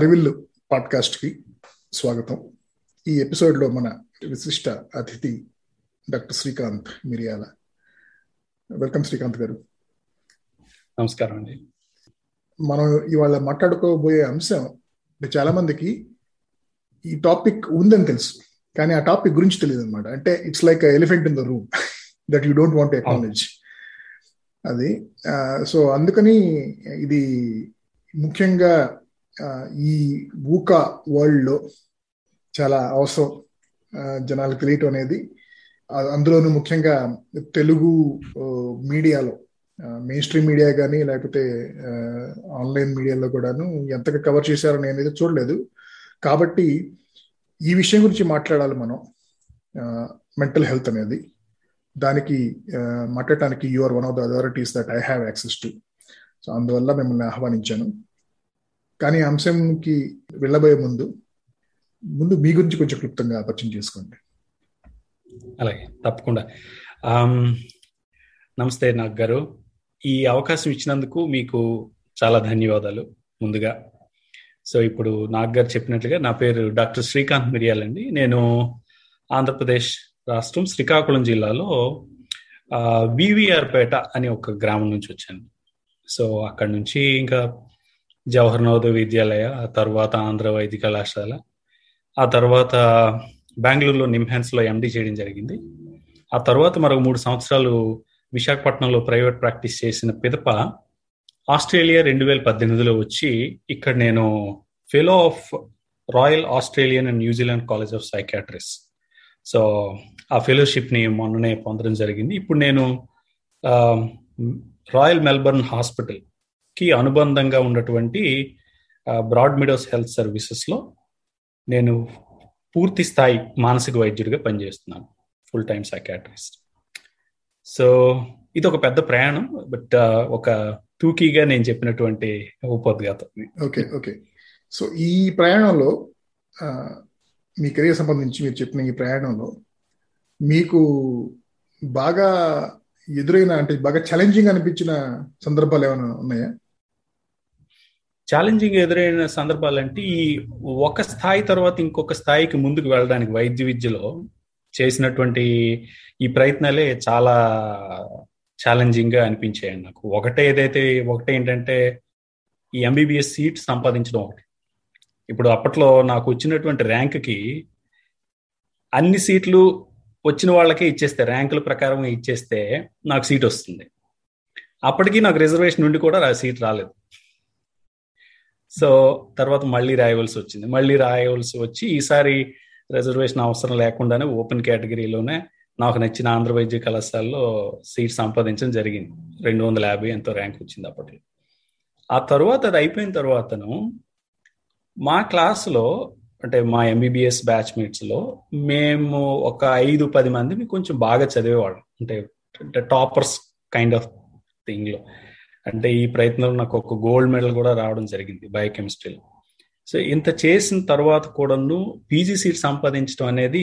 అరివిల్లు పాడ్కాస్ట్కి స్వాగతం. ఈ ఎపిసోడ్లో మన విశిష్ట అతిథి డాక్టర్ శ్రీకాంత్ మిరియాల. వెల్కమ్ శ్రీకాంత్ గారు. నమస్కారం అండి. మనం ఇవాళ మాట్లాడుకోబోయే అంశం చాలా మందికి ఈ టాపిక్ ఉందని తెలుసు కానీ ఆ టాపిక్ గురించి తెలియదు అనమాట అంటే it's like elephant in the room that you don't want acknowledge అది సో అందుకని ఇది ముఖ్యంగా ఈ ఊక వరల్డ్లో చాలా అవసరం జనాలకు తెలియటం అనేది. అందులోనూ ముఖ్యంగా తెలుగు మీడియాలో మెయిన్ స్ట్రీమ్ మీడియా కానీ లేకపోతే ఆన్లైన్ మీడియాలో కూడాను ఎంతగా కవర్ చేశారని అనేది చూడలేదు. కాబట్టి ఈ విషయం గురించి మాట్లాడాలి మనం మెంటల్ హెల్త్ అనేది. దానికి మాట్లాడటానికి you are one of the authorities that I have access to. So అందువల్ల మిమ్మల్ని ఆహ్వానించాను. కానీ అంశంకి వెళ్ళబోయే ముందు ముందు మీ గురించి కొంచెం క్లుప్తంగా పరిచయం చేసుకోండి. అలాగే తప్పకుండా. నమస్తే నాగ్ గారు. ఈ అవకాశం ఇచ్చినందుకు మీకు చాలా ధన్యవాదాలు ముందుగా. సో ఇప్పుడు నాగ్ గారు చెప్పినట్లుగా నా పేరు డాక్టర్ శ్రీకాంత్ మిరియాల్ అండి నేను ఆంధ్రప్రదేశ్ రాష్ట్రం శ్రీకాకుళం జిల్లాలో వివిఆర్పేట అనే ఒక గ్రామం నుంచి వచ్చాను. సో అక్కడ నుంచి ఇంకా జవహర్ నవోదయ విద్యాలయ ఆ తర్వాత ఆంధ్ర వైద్య కళాశాల ఆ తర్వాత బెంగళూరులో నిమ్హాన్స్లో ఎండి చేయడం జరిగింది. ఆ తర్వాత మరొక మూడు సంవత్సరాలు విశాఖపట్నంలో ప్రైవేట్ ప్రాక్టీస్ చేసిన పిదప ఆస్ట్రేలియా రెండు వేల పద్దెనిమిదిలో వచ్చి ఇక్కడ నేను fellow of Royal Australian and New Zealand College of Psychiatrists so ఆ ఫెలోషిప్ని మొన్ననే పొందడం జరిగింది. ఇప్పుడు నేను రాయల్ మెల్బర్న్ హాస్పిటల్ కి అనుబంధంగా ఉన్నటువంటి బ్రాడ్ మిడోస్ హెల్త్ సర్వీసెస్లో నేను పూర్తి స్థాయి మానసిక వైద్యుడిగా పనిచేస్తున్నాను. Full time psychiatrist. సో ఇది ఒక పెద్ద ప్రయాణం. బట్ ఒక తూకీగా నేను చెప్పినటువంటి ఉపోద్ఘాతం ఓకే ఓకే. సో ఈ ప్రయాణంలో మీ కెరీర్ సంబంధించి మీరు చెప్పిన ఈ ప్రయాణంలో మీకు బాగా ఎదురైన అంటే బాగా ఛాలెంజింగ్ అనిపించిన సందర్భాలు ఏమైనా ఉన్నాయా? ఛాలెంజింగ్ ఎదురైన సందర్భాలు అంటే ఈ ఒక స్థాయి తర్వాత ఇంకొక స్థాయికి ముందుకు వెళ్ళడానికి వైద్య విద్యలో చేసినటువంటి ఈ ప్రయత్నాలే చాలా ఛాలెంజింగ్గా అనిపించాయండి నాకు. ఒకటే ఏదైతే ఒకటే ఏంటంటే ఈ ఎంబీబీఎస్ సీట్ సంపాదించడం ఒకటి. ఇప్పుడు అప్పట్లో నాకు వచ్చినటువంటి ర్యాంక్కి అన్ని సీట్లు వచ్చిన వాళ్ళకే ఇచ్చేస్తే ర్యాంకుల ప్రకారం ఇచ్చేస్తే నాకు సీట్ వస్తుంది. అప్పటికి నాకు రిజర్వేషన్ నుండి కూడా సీట్ రాలేదు. సో తర్వాత మళ్ళీ రాయవలసి వచ్చింది. మళ్ళీ రాయవలసి వచ్చి ఈసారి రిజర్వేషన్ అవసరం లేకుండానే ఓపెన్ కేటగిరీలోనే నాకు నచ్చిన ఆంధ్ర వైద్య కళాశాలలో సీట్ సంపాదించడం జరిగింది. రెండు వందల యాభై ఎంతో ర్యాంక్ వచ్చింది అప్పట్లో. ఆ తర్వాత అది అయిపోయిన తర్వాతను మా క్లాస్లో అంటే మా ఎంబీబీఎస్ బ్యాచ్ మీట్స్లో మేము ఒక ఐదు పది మంది కొంచెం బాగా చదివేవాళ్ళం. అంటే అంటే టాపర్స్ కైండ్ ఆఫ్ థింగ్లో. అంటే ఈ ప్రయత్నంలో నాకు ఒక గోల్డ్ మెడల్ కూడా రావడం జరిగింది బయోకెమిస్ట్రీలో సో ఇంత చేసిన తర్వాత కూడాను పీజీ సీట్ సంపాదించడం అనేది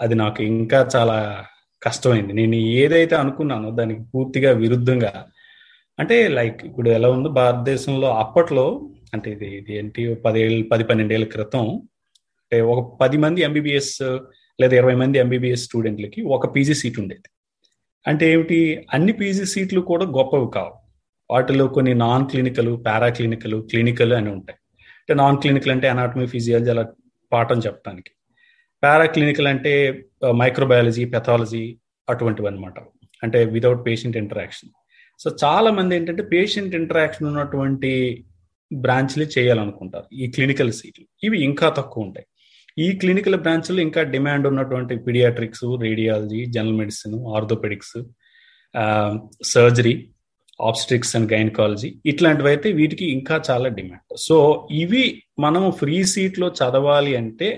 అది నాకు ఇంకా చాలా కష్టమైంది. నేను ఏదైతే అనుకున్నానో దానికి పూర్తిగా విరుద్ధంగా అంటే లైక్ ఇప్పుడు ఎలా ఉందో భారతదేశంలో అప్పట్లో అంటే ఇది ఇది ఏంటి పదేళ్ళు పది పన్నెండేళ్ళ క్రితం అంటే ఒక పది మంది ఎంబీబీఎస్ లేదా ఇరవై మంది ఎంబీబీఎస్ స్టూడెంట్లకి ఒక పీజీ సీట్ ఉండేది. అంటే ఏమిటి? అన్ని పీజీ సీట్లు కూడా గొప్పవి కావు. వాటిలో కొన్ని non clinical para clinical clinical అని ఉంటాయి. అంటే నాన్ క్లినికల్ అంటే అనాటమీ ఫిజియాలజీ అలా పాఠం చెప్పడానికి పారా క్లినికల్ అంటే మైక్రోబయాలజీ పెథాలజీ అటువంటివి అనమాట అంటే వితౌట్ పేషెంట్ ఇంటరాక్షన్ సో చాలా మంది ఏంటంటే పేషెంట్ ఇంటరాక్షన్ ఉన్నటువంటి బ్రాంచ్లు చేయాలనుకుంటారు. ఈ క్లినికల్ సీట్లు ఇవి ఇంకా తక్కువ ఉంటాయి. ఈ క్లినికల్ బ్రాంచ్లు ఇంకా డిమాండ్ ఉన్నటువంటి paediatrics radiology general medicine orthopaedics surgery obstetrics and gynaecology ఇట్లాంటివి అయితే వీటికి ఇంకా చాలా డిమాండ్. సో ఇవి మనం ఫ్రీ సీట్లో చదవాలి అంటే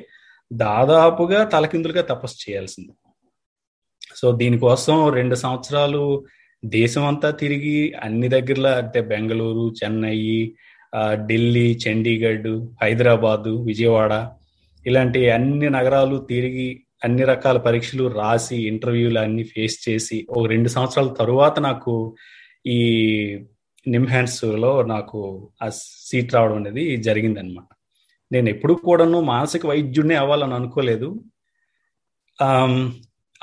దాదాపుగా తలకిందులుగా తపస్సు చేయాల్సింది. సో దీనికోసం రెండు సంవత్సరాలు దేశం అంతా తిరిగి అన్ని దగ్గరలో అంటే బెంగళూరు చెన్నై ఢిల్లీ చండీగఢ్ హైదరాబాదు విజయవాడ ఇలాంటి అన్ని నగరాలు తిరిగి అన్ని రకాల పరీక్షలు రాసి ఇంటర్వ్యూలు అన్ని ఫేస్ చేసి ఒక రెండు సంవత్సరాల తరువాత నాకు ఈ నిమ్హాన్స్లో నాకు ఆ సీట్ రావడం అనేది జరిగిందనమాట నేను ఎప్పుడు కూడాను మానసిక వైద్యుడిని అవ్వాలని అనుకోలేదు.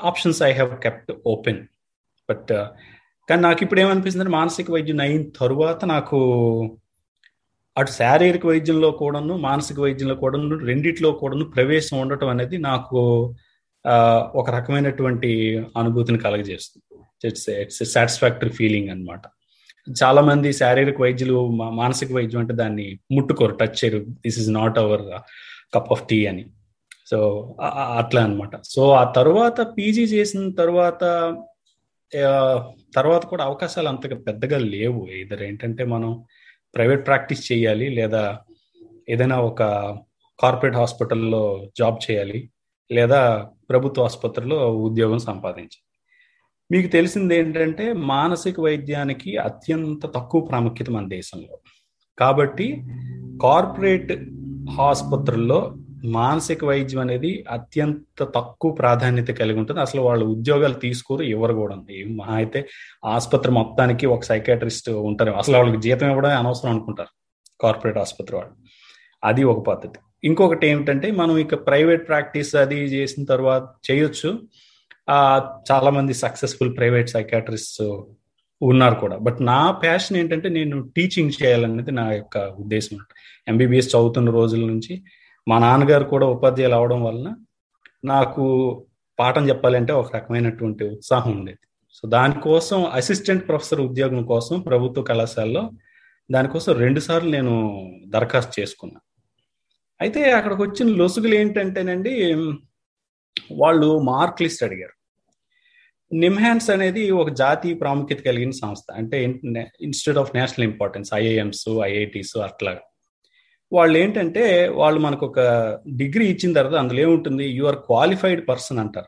Options I have kept open. But కానీ నాకు ఇప్పుడు ఏమనిపిస్తుంది మానసిక వైద్యుని అయిన తరువాత నాకు అటు శారీరక వైద్యంలో కూడాను మానసిక వైద్యంలో కూడాను రెండిట్లో కూడాను ప్రవేశం ఉండటం అనేది నాకు ఒక రకమైనటువంటి అనుభూతిని కలగజేస్తుంది. ఇట్స్ ఇట్స్ సాటిస్ఫాక్టరీ ఫీలింగ్ అనమాట చాలా మంది శారీరక వైద్యులు మానసిక వైద్యం అంటే దాన్ని ముట్టుకోరు టచ్ చేయరు. This is not our cup of tea అని. సో అట్లా అనమాట సో ఆ తర్వాత పీజీ చేసిన తర్వాత తర్వాత కూడా అవకాశాలు అంతగా పెద్దగా లేవు. ఇద్దరు ఏంటంటే మనం ప్రైవేట్ ప్రాక్టీస్ చేయాలి లేదా ఏదైనా ఒక కార్పొరేట్ హాస్పిటల్లో జాబ్ చేయాలి లేదా ప్రభుత్వ ఆసుపత్రిలో ఉద్యోగం సంపాదించాలి. మీకు తెలిసింది ఏంటంటే మానసిక వైద్యానికి అత్యంత తక్కువ ప్రాముఖ్యత మన దేశంలో. కాబట్టి కార్పొరేట్ ఆసుపత్రుల్లో మానసిక వైద్యం అనేది అత్యంత తక్కువ ప్రాధాన్యత కలిగి ఉంటుంది. అసలు వాళ్ళు ఉద్యోగాలు తీసుకోరు ఎవరు కూడా మహా అయితే ఆసుపత్రి మొత్తానికి ఒక సైకాట్రిస్ట్ ఉంటారు. అసలు వాళ్ళకి జీతం ఇవ్వడం అనవసరం అనుకుంటారు కార్పొరేట్ ఆసుపత్రి వాళ్ళు. అది ఒక పద్ధతి. ఇంకొకటి ఏమిటంటే మనం ఇక ప్రైవేట్ ప్రాక్టీస్ అది చేసిన తర్వాత చేయొచ్చు. చాలా మంది సక్సెస్ఫుల్ ప్రైవేట్ సైకాట్రిస్ట్ ఉన్నారు కూడా. బట్ నా ప్యాషన్ ఏంటంటే నేను టీచింగ్ చేయాలనేది నా యొక్క ఉద్దేశం. ఎంబీబీఎస్ చదువుతున్న రోజుల నుంచి మా నాన్నగారు కూడా ఉపాధ్యాయులు అవడం వలన నాకు పాఠం చెప్పాలంటే ఒక రకమైనటువంటి ఉత్సాహం ఉండేది. సో దానికోసం అసిస్టెంట్ ప్రొఫెసర్ ఉద్యోగం కోసం ప్రభుత్వ కళాశాలలో దానికోసం రెండు సార్లు నేను దరఖాస్తు చేసుకున్నా. అయితే అక్కడికి వచ్చిన లొసుగులు ఏంటంటేనండి వాళ్ళు మార్క్ లిస్ట్ అడిగారు. నిమ్హాన్స్ అనేది ఒక జాతీయ ప్రాముఖ్యత కలిగిన సంస్థ. అంటే institute of national importance IIMs IITs అట్లాగా వాళ్ళు ఏంటంటే వాళ్ళు మనకు ఒక డిగ్రీ ఇచ్చిన తర్వాత అందులో ఏముంటుంది? యు ఆర్ క్వాలిఫైడ్ పర్సన్ అంటారు.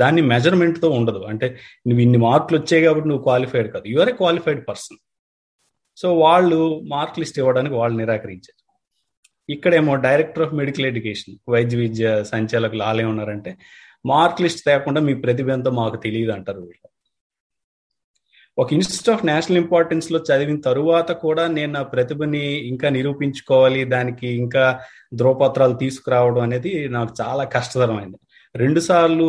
దాన్ని మెజర్మెంట్తో ఉండదు. అంటే నువ్వు ఇన్ని మార్కులు వచ్చాయి కాబట్టి నువ్వు క్వాలిఫైడ్ కాదు. You are a qualified person so వాళ్ళు మార్క్ లిస్ట్ ఇవ్వడానికి వాళ్ళు నిరాకరించారు. ఇక్కడేమో డైరెక్టర్ ఆఫ్ మెడికల్ ఎడ్యుకేషన్ వైద్య విద్య సంచాలకులు ఆలయం ఉన్నారంటే మార్క్ లిస్ట్ తేకుండా మీ ప్రతిభ ఎంతో మాకు తెలియదు అంటారు వీళ్ళు. ఒక ఇన్స్టిట్యూట్ ఆఫ్ నేషనల్ ఇంపార్టెన్స్లో చదివిన తరువాత కూడా నేను నా ప్రతిభని ఇంకా నిరూపించుకోవాలి దానికి ఇంకా ధ్రువపత్రాలు తీసుకురావడం అనేది నాకు చాలా కష్టతరమైంది. రెండు సార్లు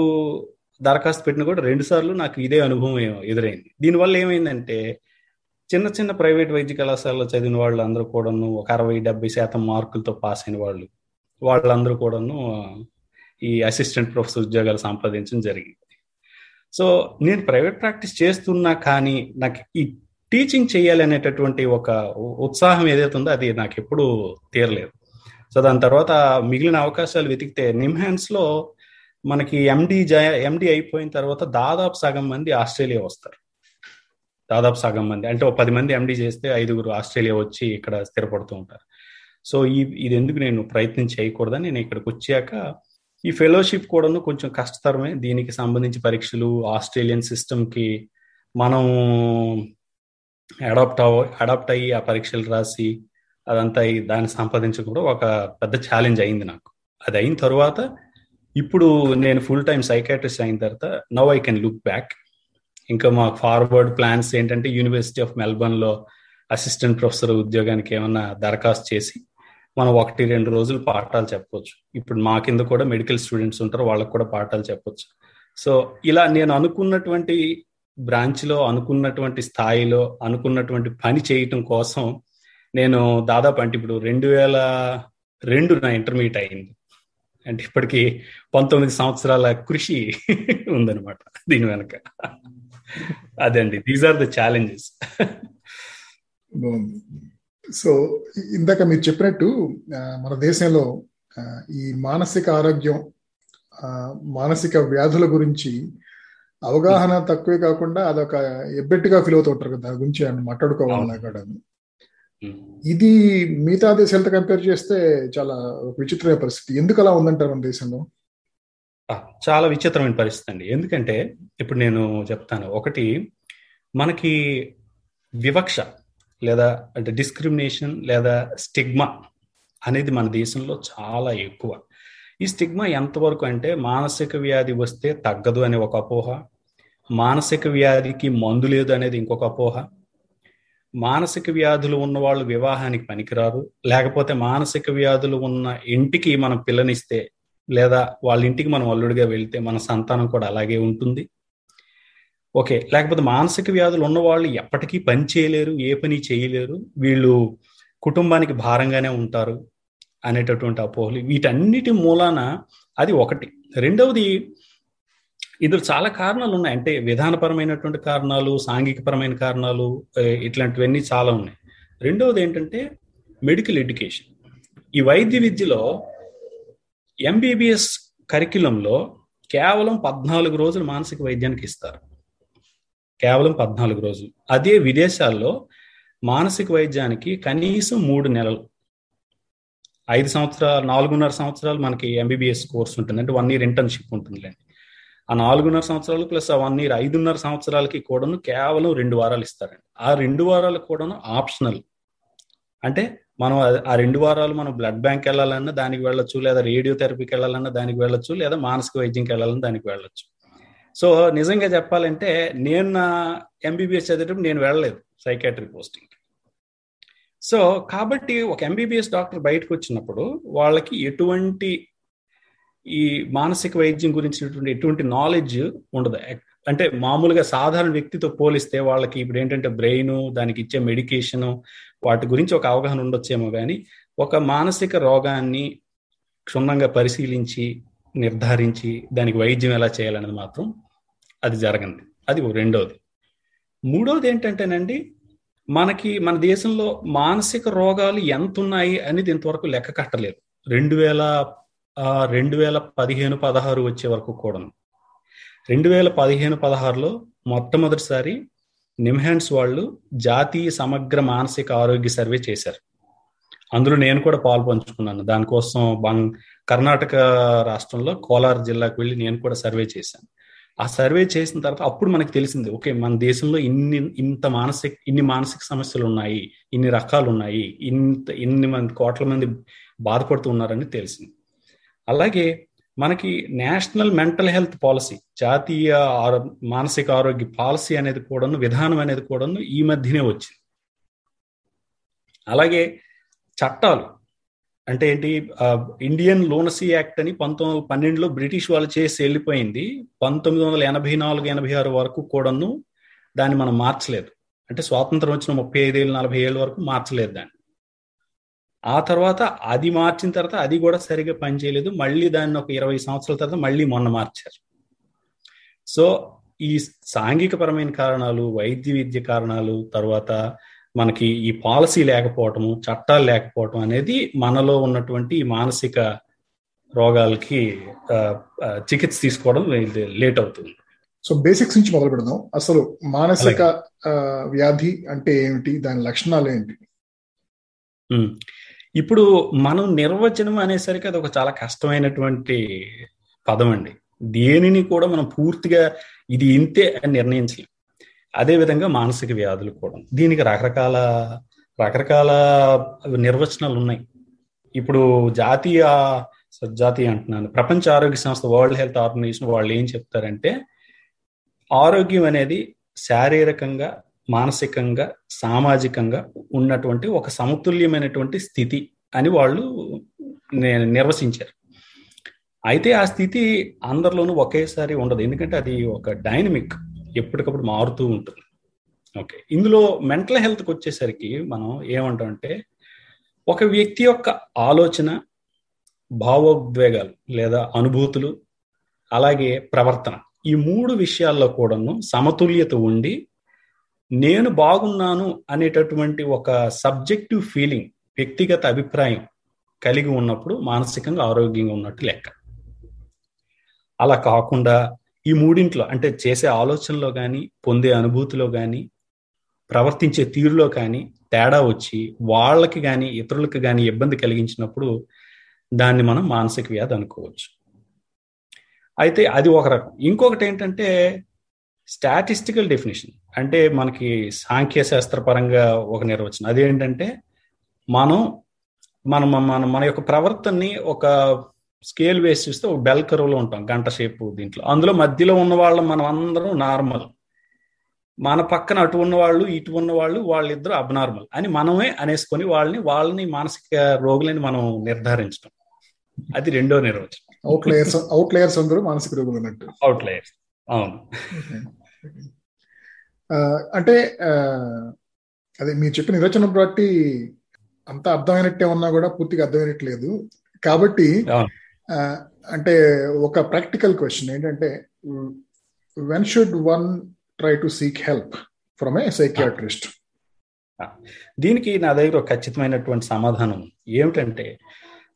దరఖాస్తు పెట్టిన కూడా రెండు సార్లు నాకు ఇదే అనుభవం ఎదురైంది. దీనివల్ల ఏమైందంటే చిన్న చిన్న ప్రైవేట్ వైద్య కళాశాలలో చదివిన వాళ్ళు అందరూ కూడాను ఒక అరవై డెబ్బై శాతం మార్కులతో పాస్ అయిన వాళ్ళు వాళ్ళందరూ కూడాను ఈ అసిస్టెంట్ ప్రొఫెసర్ ఉద్యోగాలు సంపాదించడం జరిగింది. సో నేను ప్రైవేట్ ప్రాక్టీస్ చేస్తున్నా కానీ నాకు ఈ టీచింగ్ చేయాలి అనేటటువంటి ఒక ఉత్సాహం ఏదైతే ఉందో అది నాకు ఎప్పుడూ తీరలేదు. సో దాని తర్వాత మిగిలిన అవకాశాలు వెతికితే నిమ్హాన్స్లో మనకి ఎండి ఎండి అయిపోయిన తర్వాత దాదాపు సగం మంది ఆస్ట్రేలియా వస్తారు. దాదాపు సగం మంది. అంటే ఒక పది మంది ఎండి చేస్తే ఐదుగురు ఆస్ట్రేలియా వచ్చి ఇక్కడ స్థిరపడుతూ ఉంటారు. సో ఈ ఇది ఎందుకు నేను ప్రయత్నం చేయకూడదని నేను ఇక్కడికి వచ్చాక ఈ ఫెలోషిప్ కూడాను కొంచెం కష్టతరమే. దీనికి సంబంధించి పరీక్షలు ఆస్ట్రేలియన్ సిస్టమ్కి మనం అడాప్ట్ అవ అడాప్ట్ అయ్యి ఆ పరీక్షలు రాసి అదంతా దాన్ని సంపాదించడం కూడా ఒక పెద్ద ఛాలెంజ్ అయింది నాకు. అది అయిన తర్వాత ఇప్పుడు నేను ఫుల్ టైం సైకాట్రిస్ట్ అయిన తర్వాత now I can look back ఇంకా మా ఫార్వర్డ్ ప్లాన్స్ ఏంటంటే యూనివర్సిటీ ఆఫ్ మెల్బర్న్లో అసిస్టెంట్ ప్రొఫెసర్ ఉద్యోగానికి ఏమన్నా దరఖాస్తు చేసి మనం ఒకటి రెండు రోజులు పాఠాలు చెప్పవచ్చు ఇప్పుడు మా కింద కూడా మెడికల్ స్టూడెంట్స్ ఉంటారు వాళ్ళకు కూడా పాఠాలు చెప్పవచ్చు సో ఇలా నేను అనుకున్నటువంటి బ్రాంచ్లో అనుకున్నటువంటి స్థాయిలో అనుకున్నటువంటి పని చేయటం కోసం నేను దాదాపు అంటే ఇప్పుడు రెండు వేల రెండు నా ఇంటర్మీడియట్ అయింది. అంటే ఇప్పటికి పంతొమ్మిది సంవత్సరాల కృషి ఉందనమాట దీని వెనక. అదే అండి these are the challenges so ఇందాక మీరు చెప్పినట్టు మన దేశంలో ఈ మానసిక ఆరోగ్యం మానసిక వ్యాధుల గురించి అవగాహన తక్కువే కాకుండా అదొక ఎబ్బెట్టుగా ఫీల్ అవుతూ ఉంటారు కదా దాని గురించి మాట్లాడుకోవాలన్నా కూడా ఇది మిగతా దేశాలతో కంపేర్ చేస్తే చాలా విచిత్రమైన పరిస్థితి. ఎందుకు అలా ఉందంటారు మన దేశంలో? చాలా విచిత్రమైన పరిస్థితి అండి. ఎందుకంటే ఇప్పుడు నేను చెప్తాను. ఒకటి మనకి వివక్ష లేదా అంటే డిస్క్రిమినేషన్ లేదా స్టిగ్మా అనేది మన దేశంలో చాలా ఎక్కువ. ఈ స్టిగ్మా ఎంతవరకు అంటే మానసిక వ్యాధి వస్తే తగ్గదు అనే ఒక అపోహ మానసిక వ్యాధికి మందు లేదు అనేది ఇంకొక అపోహ మానసిక వ్యాధులు ఉన్న వాళ్ళు వివాహానికి పనికిరారు లేకపోతే మానసిక వ్యాధులు ఉన్న ఇంటికి మనం పిల్లనిస్తే లేదా వాళ్ళ ఇంటికి మనం అల్లుడిగా వెళ్తే మన సంతానం కూడా అలాగే ఉంటుంది. ఓకే. లేకపోతే మానసిక వ్యాధులు ఉన్న వాళ్ళు ఎప్పటికీ పని చేయలేరు ఏ పని చేయలేరు. వీళ్ళు కుటుంబానికి భారంగానే ఉంటారు అనేటటువంటి అపోహలు. వీటన్నిటి మూలాన అది ఒకటి. రెండవది ఇందులో చాలా కారణాలు ఉన్నాయి. అంటే విధానపరమైనటువంటి కారణాలు సాంఘికపరమైన కారణాలు ఇట్లాంటివన్నీ చాలా ఉన్నాయి. రెండవది ఏంటంటే మెడికల్ ఎడ్యుకేషన్. ఈ వైద్య విద్యలో ఎంబీబీఎస్ కరిక్యులంలో కేవలం పద్నాలుగు రోజులు మానసిక వైద్యానికి ఇస్తారు. కేవలం పద్నాలుగు రోజులు. అదే విదేశాల్లో మానసిక వైద్యానికి కనీసం మూడు నెలలు. ఐదు సంవత్సరాలు నాలుగున్నర సంవత్సరాలు మనకి ఎంబీబీఎస్ కోర్స్ ఉంటుంది. అంటే వన్ ఇయర్ ఇంటర్న్షిప్ ఉంటుందిలేండి. ఆ నాలుగున్నర సంవత్సరాలు ప్లస్ ఆ వన్ ఇయర్ ఐదున్నర సంవత్సరాలకి కూడాను కేవలం రెండు వారాలు ఇస్తారండి. ఆ రెండు వారాలు కూడాను ఆప్షనల్. అంటే మనం ఆ రెండు వారాలు మనం బ్లడ్ బ్యాంక్ వెళ్ళాలన్నా దానికి వెళ్ళొచ్చు లేదా రేడియోథెరపీకి వెళ్ళాలన్నా దానికి వెళ్ళొచ్చు లేదా మానసిక వైద్యంకి వెళ్ళాలన్నా దానికి వెళ్ళొచ్చు. సో నిజంగా చెప్పాలంటే నేను నా ఎంబీబీఎస్ చదివేటప్పుడు నేను వెళ్ళలేదు సైకాట్రీ పోస్టింగ్ సో కాబట్టి ఒక ఎంబీబీఎస్ డాక్టర్ బయటకు వచ్చినప్పుడు వాళ్ళకి ఎటువంటి ఈ మానసిక వైద్యం గురించి ఎటువంటి నాలెడ్జ్ ఉండదు. అంటే మామూలుగా సాధారణ వ్యక్తితో పోలిస్తే వాళ్ళకి ఇప్పుడు ఏంటంటే బ్రెయిన్ దానికి ఇచ్చే మెడికేషను వాటి గురించి ఒక అవగాహన ఉండొచ్చేమో కానీ ఒక మానసిక రోగాన్ని క్షుణ్ణంగా పరిశీలించి నిర్ధారించి దానికి వైద్యం ఎలా చేయాలనేది మాత్రం అది జరగంది. అది రెండోది. మూడోది ఏంటంటేనండి మనకి మన దేశంలో మానసిక రోగాలు ఎంత ఉన్నాయి అనేది ఇంతవరకు లెక్క కట్టలేదు. రెండు వేల రెండు వేల పదిహేను పదహారు వచ్చే వరకు కూడా రెండు వేల పదిహేను పదహారులో మొట్టమొదటిసారి నిమ్హాన్స్ వాళ్ళు జాతీయ సమగ్ర మానసిక ఆరోగ్య సర్వే చేశారు. అందులో నేను కూడా పాలు పంచుకున్నాను. దానికోసం బంగ్ కర్ణాటక రాష్ట్రంలో కోలార్ జిల్లాకు వెళ్ళి నేను కూడా సర్వే చేశాను. ఆ సర్వే చేసిన తర్వాత అప్పుడు మనకు తెలిసింది ఓకే మన దేశంలో ఇన్ని ఇంత మానసిక ఇన్ని మానసిక సమస్యలు ఉన్నాయి ఇన్ని రకాలు ఉన్నాయి ఇంత ఇన్ని మంది కోట్ల మంది బాధపడుతూ ఉన్నారని తెలిసింది. అలాగే మనకి నేషనల్ మెంటల్ హెల్త్ పాలసీ జాతీయ మానసిక ఆరోగ్య పాలసీ అనేది కూడాను విధానం అనేది కూడాను ఈ మధ్యనే వచ్చింది. అలాగే చట్టాలు అంటే ఏంటి ఇండియన్ లోనసీ యాక్ట్ అని పంతొమ్మిది వందల పన్నెండులో బ్రిటిష్ వాళ్ళు చేసి వెళ్ళిపోయింది. పంతొమ్మిది వందల ఎనభై నాలుగు ఎనభై ఆరు వరకు కూడాను దాన్ని మనం మార్చలేదు. అంటే స్వాతంత్రం వచ్చిన ముప్పై ఐదేళ్ళు నలభై ఏళ్ళ వరకు మార్చలేదు దాన్ని. ఆ తర్వాత అది మార్చిన తర్వాత అది కూడా సరిగా పనిచేయలేదు. మళ్ళీ దాన్ని ఒక ఇరవై సంవత్సరాల తర్వాత మళ్ళీ మొన్న మార్చారు. సో ఈ సాంఘికపరమైన కారణాలు వైద్య విద్య కారణాలు తర్వాత మనకి ఈ పాలసీ లేకపోవటము చట్టాలు లేకపోవటం అనేది మనలో ఉన్నటువంటి మానసిక రోగాలకి చికిత్స తీసుకోవడం లేట్ అవుతుంది. సో బేసిక్స్ నుంచి మొదలు పెడదాం. అసలు మానసిక వ్యాధి అంటే ఏమిటి? దాని లక్షణాలు ఏంటి? ఇప్పుడు మనం నిర్వచనం అనేసరికి అది ఒక చాలా కష్టమైనటువంటి పదం అండి. దేనిని కూడా మనం పూర్తిగా ఇది ఇంతే అని నిర్ణయించలేం. అదేవిధంగా మానసిక వ్యాధులు కూడా దీనికి రకరకాల రకరకాల నిర్వచనాలు ఉన్నాయి. ఇప్పుడు జాతీయ జాతీయ అంటున్నాను. ప్రపంచ ఆరోగ్య సంస్థ వరల్డ్ హెల్త్ ఆర్గనైజేషన్ వాళ్ళు ఏం చెప్తారంటే ఆరోగ్యం అనేది శారీరకంగా మానసికంగా సామాజికంగా ఉన్నటువంటి ఒక సమతుల్యమైనటువంటి స్థితి అని వాళ్ళు నిర్వచించారు. అయితే ఆ స్థితి అందరిలోనూ ఒకేసారి ఉండదు. ఎందుకంటే అది ఒక డైనమిక్ ఎప్పటికప్పుడు మారుతూ ఉంటుంది. ఓకే. ఇందులో మెంటల్ హెల్త్కి వచ్చేసరికి మనం ఏమంటామంటే ఒక వ్యక్తి యొక్క ఆలోచన భావోద్వేగాలు లేదా అనుభూతులు అలాగే ప్రవర్తన ఈ మూడు విషయాల్లో కూడాను సమతుల్యత ఉండి నేను బాగున్నాను అనేటటువంటి ఒక సబ్జెక్టివ్ ఫీలింగ్ వ్యక్తిగత అభిప్రాయం కలిగి ఉన్నప్పుడు మానసికంగా ఆరోగ్యంగా ఉన్నట్టు లెక్క. అలా కాకుండా ఈ మూడింట్లో అంటే చేసే ఆలోచనలో కానీ పొందే అనుభూతిలో కానీ ప్రవర్తించే తీరులో కానీ తేడా వచ్చి వాళ్ళకి కానీ ఇతరులకు కానీ ఇబ్బంది కలిగించినప్పుడు దాన్ని మనం మానసిక వ్యాధి అనుకోవచ్చు. అయితే అది ఒక రకం. ఇంకొకటి ఏంటంటే స్టాటిస్టికల్ డెఫినేషన్. అంటే మనకి సాంఖ్య శాస్త్రపరంగా ఒక నిర్వచనం. అదేంటంటే మనం మనం మన మన యొక్క ప్రవర్తనని ఒక స్కేల్ వేసి చూస్తే ఒక బెల్ కరువులో ఉంటాం గంట షేపు దీంట్లో. అందులో మధ్యలో ఉన్న వాళ్ళం మనం అందరం నార్మల్. మన పక్కన అటు ఉన్న వాళ్ళు ఇటు ఉన్న వాళ్ళు వాళ్ళిద్దరు అబ్నార్మల్ అని మనమే అనేసుకొని వాళ్ళని వాళ్ళని మానసిక రోగులని మనం నిర్ధారించడం అది రెండో నిర్వచనం. అవుట్ లేయర్స్ అవుట్ లేయర్స్ అందరూ మానసిక రోగులు అన్నట్టు. అవుట్ లేయర్స్ అవును అంటే అదే మీరు చెప్పిన నిర్వచనం బట్టి అంత అర్థమైనట్టే ఉన్నా కూడా పూర్తిగా అర్థమైనట్లేదు. కాబట్టి అంటే ఒక ప్రాక్టికల్ క్వశ్చన్ ఏంటంటే when should one try to seek help from a psychiatrist దీనికి నా దగ్గర ఖచ్చితమైనటువంటి సమాధానం ఏమిటంటే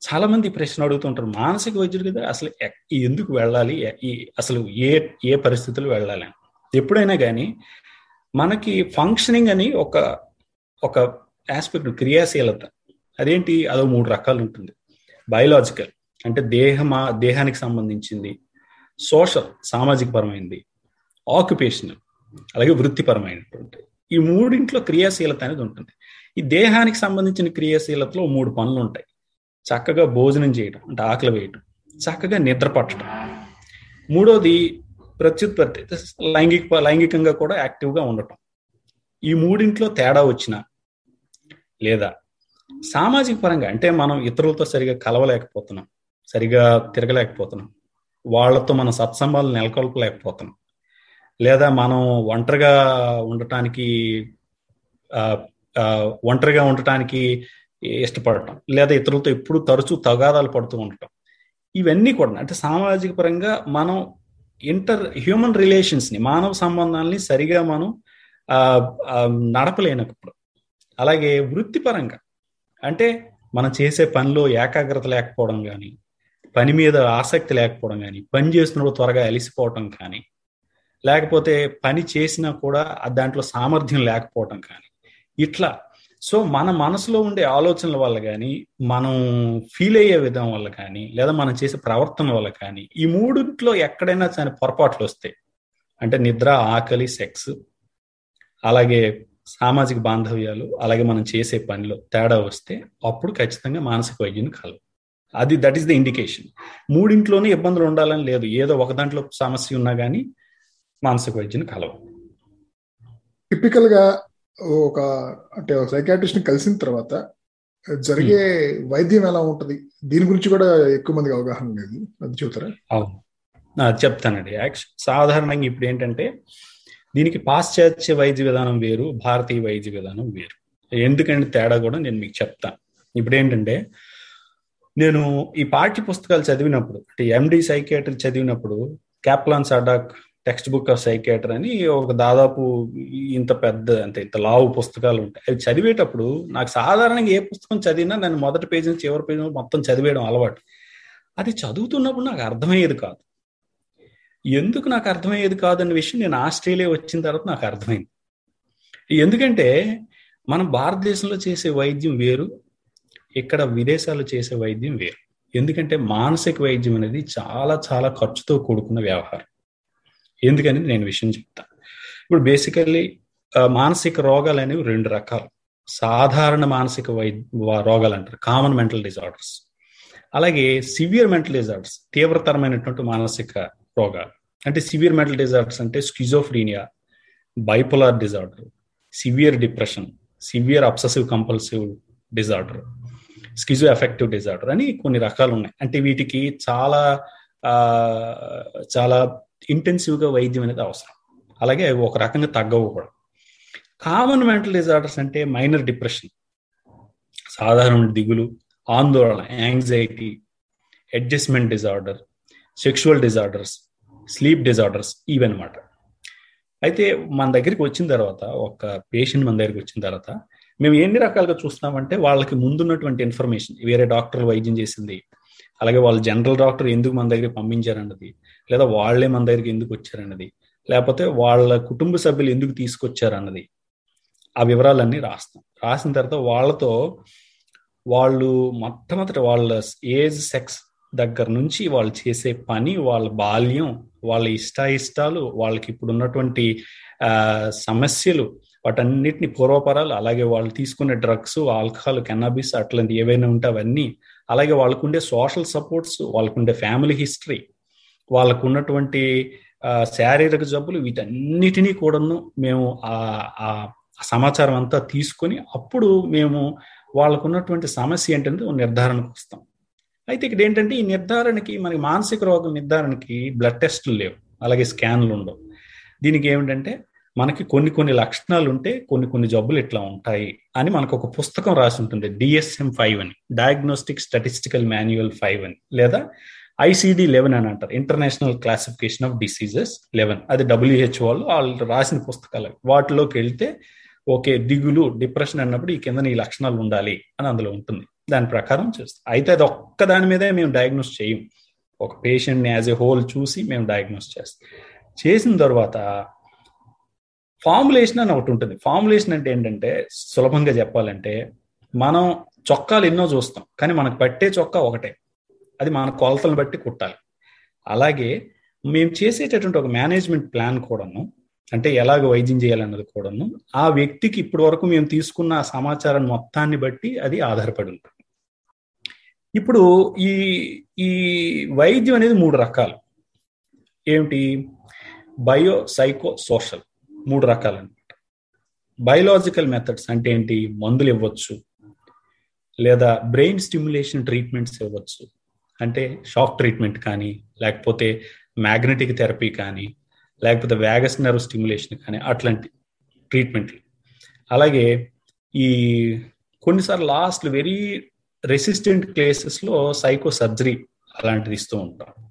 చాలా మంది ప్రశ్న అడుగుతుంటారు మానసిక వైద్యుడు కదా అసలు ఎందుకు వెళ్ళాలి అసలు ఏ ఏ పరిస్థితులు వెళ్ళాలి? ఎప్పుడైనా కానీ మనకి ఫంక్షనింగ్ అని ఒక ఒక ఆస్పెక్ట్ క్రియాశీలత. అదేంటి? అదో మూడు రకాలు ఉంటుంది. బయలాజికల్ అంటే దేహమా దేహానికి సంబంధించింది. సోషల్ సామాజిక పరమైనది ఆక్యుపేషనల్ అలాగే వృత్తిపరమైనటువంటి. ఈ మూడింట్లో క్రియాశీలత అనేది ఉంటుంది. ఈ దేహానికి సంబంధించిన క్రియాశీలతలో మూడు పనులు ఉంటాయి. చక్కగా భోజనం చేయడం అంటే ఆకలి వేయటం చక్కగా నిద్రపట్టడం మూడోది ప్రత్యుత్పత్తి లైంగిక లైంగికంగా కూడా యాక్టివ్గా ఉండటం. ఈ మూడింట్లో తేడా వచ్చిన లేదా సామాజిక పరంగా అంటే మనం ఇతరులతో సరిగా కలవలేకపోతున్నాం. సరిగా తిరగలేకపోతున్నాం. వాళ్ళతో మన సత్సంబాలు నెలకొల్పలేకపోతున్నాం. లేదా మనం ఒంటరిగా ఉండటానికి ఒంటరిగా ఉండటానికి ఇష్టపడటం లేదా ఇతరులతో ఎప్పుడు తరచూ తగాదాలు పడుతూ ఉండటం. ఇవన్నీ కూడా అంటే సామాజిక పరంగా మనం ఇంటర్ హ్యూమన్ రిలేషన్స్ని మానవ సంబంధాలని సరిగా మనం నడపలేనప్పుడు. అలాగే వృత్తిపరంగా అంటే మనం చేసే పనిలో ఏకాగ్రత లేకపోవడం కానీ పని మీద ఆసక్తి లేకపోవడం కానీ పని చేస్తున్నప్పుడు త్వరగా అలిసిపోవటం కానీ లేకపోతే పని చేసినా కూడా దాంట్లో సామర్థ్యం లేకపోవటం కానీ ఇట్లా. సో మన మనసులో ఉండే ఆలోచనల వల్ల కానీ మనం ఫీల్ అయ్యే విధం వల్ల కానీ లేదా మనం చేసే ప్రవర్తన వల్ల కానీ ఈ మూడింట్లో ఎక్కడైనా దాని పొరపాట్లు వస్తాయి. అంటే నిద్ర ఆకలి సెక్స్ అలాగే సామాజిక బాంధవ్యాలు అలాగే మనం చేసే పనిలో తేడా వస్తే అప్పుడు ఖచ్చితంగా మానసిక వైద్యుని కలవు. అది దట్ ఈస్ ద ఇండికేషన్ మూడింట్లోనే ఇబ్బందులు ఉండాలని లేదు. ఏదో ఒక దాంట్లో సమస్య ఉన్నా కానీ మానసిక వైద్యుని కలవు. టిపికల్గా ఒక అంటే సైకాట్రిస్ట్ని కలిసిన తర్వాత జరిగే వైద్యం ఎలా ఉంటది? దీని గురించి కూడా ఎక్కువ మందికి అవగాహన లేదు. అది చెబుతారా? అవును. చెప్తానండి. యాక్చువల్ సాధారణంగా ఇప్పుడు ఏంటంటే దీనికి పాశ్చాత్య వైద్య విధానం వేరు భారతీయ వైద్య విధానం వేరు. ఎందుకంటే తేడా కూడా నేను మీకు చెప్తాను. ఇప్పుడు ఏంటంటే నేను ఈ పాఠ్య పుస్తకాలు చదివినప్పుడు అంటే ఎండి సైకియాట్రీ చదివినప్పుడు Kaplan Sadock text book of psychiatry అని ఒక దాదాపు ఇంత పెద్ద అంటే ఇంత లావు పుస్తకాలు ఉంటాయి. అవి చదివేటప్పుడు నాకు సాధారణంగా ఏ పుస్తకం చదివినా నేను మొదటి పేజీ నుంచి చివరి పేజీ మొత్తం చదివేయడం అలవాటు. అది చదువుతున్నప్పుడు నాకు అర్థమయ్యేది కాదు. ఎందుకు నాకు అర్థమయ్యేది కాదన్న విషయం నేను ఆస్ట్రేలియా వచ్చిన తర్వాత నాకు అర్థమైంది. ఎందుకంటే మనం భారతదేశంలో చేసే వైద్యం వేరు ఇక్కడ విదేశాల్లో చేసే వైద్యం వేరు. ఎందుకంటే మానసిక వైద్యం అనేది చాలా చాలా ఖర్చుతో కూడుకున్న వ్యవహారం. ఎందుకని నేను విషయం చెప్తాను ఇప్పుడు బేసికల్లీ మానసిక రోగాలు అనేవి రెండు రకాలు. సాధారణ మానసిక వైద్య రోగాలు అంటారు. Common mental disorders. అలాగే సివియర్ మెంటల్ డిజార్డర్స్ తీవ్రతరమైనటువంటి మానసిక రోగాలు. అంటే సివియర్ మెంటల్ డిజార్డర్స్ అంటే schizophrenia bipolar disorder severe depression severe obsessive compulsive disorder. Schizoaffective disorder అని కొన్ని రకాలు ఉన్నాయి అంటే వీటికి చాలా చాలా ఇంటెన్సివ్గా వైద్యం అనేది అవసరం. అలాగే ఒక రకంగా తగ్గవు కూడా. కామన్ మెంటల్ డిజార్డర్స్ అంటే మైనర్ డిప్రెషన్ సాధారణ దిగులు ఆందోళన anxiety adjustment disorder sexual disorders sleep disorders ఇవన్నమాట. అయితే మన దగ్గరికి వచ్చిన తర్వాత ఒక పేషెంట్ మన దగ్గరికి వచ్చిన తర్వాత మేము ఎన్ని రకాలుగా చూస్తామంటే వాళ్ళకి ముందున్నటువంటి ఇన్ఫర్మేషన్ వేరే డాక్టర్ వైద్యం చేసింది. అలాగే వాళ్ళు జనరల్ డాక్టర్ ఎందుకు మన దగ్గరికి పంపించారన్నది. లేదా వాళ్ళే మన దగ్గరికి ఎందుకు వచ్చారన్నది. లేకపోతే వాళ్ళ కుటుంబ సభ్యులు ఎందుకు తీసుకొచ్చారన్నది. ఆ వివరాలన్నీ రాస్తాం. రాసిన తర్వాత వాళ్ళతో వాళ్ళు మొట్టమొదటి వాళ్ళ ఏజ్ సెక్స్ దగ్గర నుంచి వాళ్ళు చేసే పని వాళ్ళ బాల్యం వాళ్ళ ఇష్టాయిష్టాలు వాళ్ళకి ఇప్పుడు ఉన్నటువంటి సమస్యలు వాటన్నిటిని పూర్వపరాలు అలాగే వాళ్ళు తీసుకునే డ్రగ్స్ ఆల్కహాల్ కెనాబిస్ అట్లాంటి ఏవైనా ఉంటే అవన్నీ అలాగే వాళ్ళకుండే సోషల్ సపోర్ట్స్ వాళ్ళకుండే ఫ్యామిలీ హిస్టరీ వాళ్ళకు ఉన్నటువంటి శారీరక జబ్బులు వీటన్నిటినీ కూడాను మేము ఆ సమాచారం అంతా తీసుకొని అప్పుడు మేము వాళ్ళకున్నటువంటి సమస్య ఏంటంటే నిర్ధారణకు వస్తాం. అయితే ఇక్కడ ఏంటంటే ఈ నిర్ధారణకి మనకి మానసిక రోగం నిర్ధారణకి బ్లడ్ టెస్టులు లేవు. అలాగే స్కాన్లు ఉండవు. దీనికి ఏమిటంటే మనకి కొన్ని కొన్ని లక్షణాలు ఉంటే కొన్ని కొన్ని జబ్బులు ఇట్లా ఉంటాయి అని మనకు ఒక పుస్తకం రాసి ఉంటుంది డిఎస్ఎం ఫైవ్ అని. డయాగ్నోస్టిక్ స్టాటిస్టికల్ మాన్యువల్ ఫైవ్ అని. లేదా ఐసిడి లెవెన్ అని అంటారు. International classification of diseases eleven అది డబ్ల్యూహెచ్ వాళ్ళు వాళ్ళు రాసిన పుస్తకాలు వాటిలోకి వెళ్తే ఓకే దిగులు డిప్రెషన్ అన్నప్పుడు ఈ కింద ఈ లక్షణాలు ఉండాలి అని అందులో ఉంటుంది. దాని ప్రకారం చేస్తాం. అయితే అది ఒక్క దాని మీదే మేము డయాగ్నోస్ చేయం. ఒక పేషెంట్ని యాజ్ ఏ హోల్ చూసి మేము డయాగ్నోస్ చేస్తాం. చేసిన తర్వాత ఫార్ములేషన్ అని ఒకటి ఉంటుంది. ఫార్ములేషన్ అంటే ఏంటంటే సులభంగా చెప్పాలంటే మనం చొక్కాలు ఎన్నో చూస్తాం కానీ మనకు పట్టే చొక్కా ఒకటే. అది మన కొలతలను బట్టి కుట్టాలి. అలాగే మేము చేసేటటువంటి ఒక మేనేజ్మెంట్ ప్లాన్ కూడాను అంటే ఎలాగ వైద్యం చేయాలన్నది కూడాను ఆ వ్యక్తికి ఇప్పటి వరకు మేము తీసుకున్న సమాచారం మొత్తాన్ని బట్టి అది ఆధారపడి ఉంటుంది. ఇప్పుడు ఈ ఈ వైద్యం అనేది మూడు రకాలు. ఏమిటి? బయో సైకో సోషల్ మూడు రకాలన్నమాట. బయలాజికల్ బయోలాజికల్ మెథడ్స్ అంటే ఏంటి? మందులు ఇవ్వచ్చు. లేదా బ్రెయిన్ స్టిమ్యులేషన్ ట్రీట్మెంట్స్ ఇవ్వచ్చు. అంటే షాక్ ట్రీట్మెంట్ కానీ లేకపోతే మ్యాగ్నెటిక్ థెరపీ కానీ లేకపోతే వ్యాగస్ నర్వ్ స్టిమ్యులేషన్ కానీ అట్లాంటి ట్రీట్మెంట్లు అలాగే ఈ కొన్నిసార్లు లాస్ట్ వెరీ రెసిస్టెంట్ కేసెస్లో సైకో సర్జరీ అలాంటిది ఇస్తూ ఉంటాం.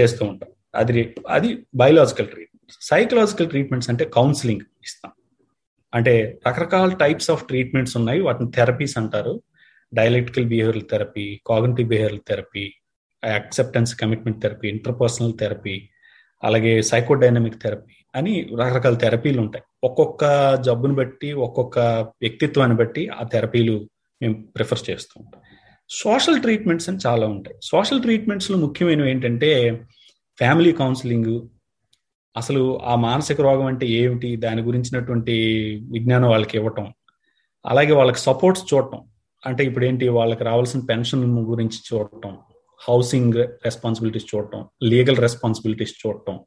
చేస్తూ ఉంటాం. అది అది బయలాజికల్ ట్రీట్మెంట్ సైకలాజికల్ ట్రీట్మెంట్స్ అంటే కౌన్సిలింగ్ ఇస్తాం. అంటే రకరకాల టైప్స్ ఆఫ్ ట్రీట్మెంట్స్ ఉన్నాయి. వాటిని థెరపీస్ అంటారు. Dialectical behavioural therapy cognitive behavioural therapy acceptance commitment therapy interpersonal therapy అలాగే సైకోడైనమిక్ థెరపీ అని రకరకాల థెరపీలు ఉంటాయి. ఒక్కొక్క జబ్బును బట్టి ఒక్కొక్క వ్యక్తిత్వాన్ని బట్టి ఆ థెరపీలు మేము ప్రిఫర్ చేస్తూ ఉంటాం. సోషల్ ట్రీట్మెంట్స్ అని చాలా ఉంటాయి. సోషల్ ట్రీట్మెంట్స్లో ముఖ్యమైనవి ఏంటంటే ఫ్యామిలీ కౌన్సిలింగ్ అసలు ఆ మానసిక రోగం అంటే ఏమిటి? దాని గురించినటువంటి విజ్ఞానం వాళ్ళకి ఇవ్వటం. అలాగే వాళ్ళకి సపోర్ట్స్ చూడటం. అంటే ఇప్పుడు ఏంటి వాళ్ళకి రావాల్సిన పెన్షన్ గురించి చూడటం. హౌసింగ్ రెస్పాన్సిబిలిటీస్ చూడటం. లీగల్ రెస్పాన్సిబిలిటీస్ చూడటం.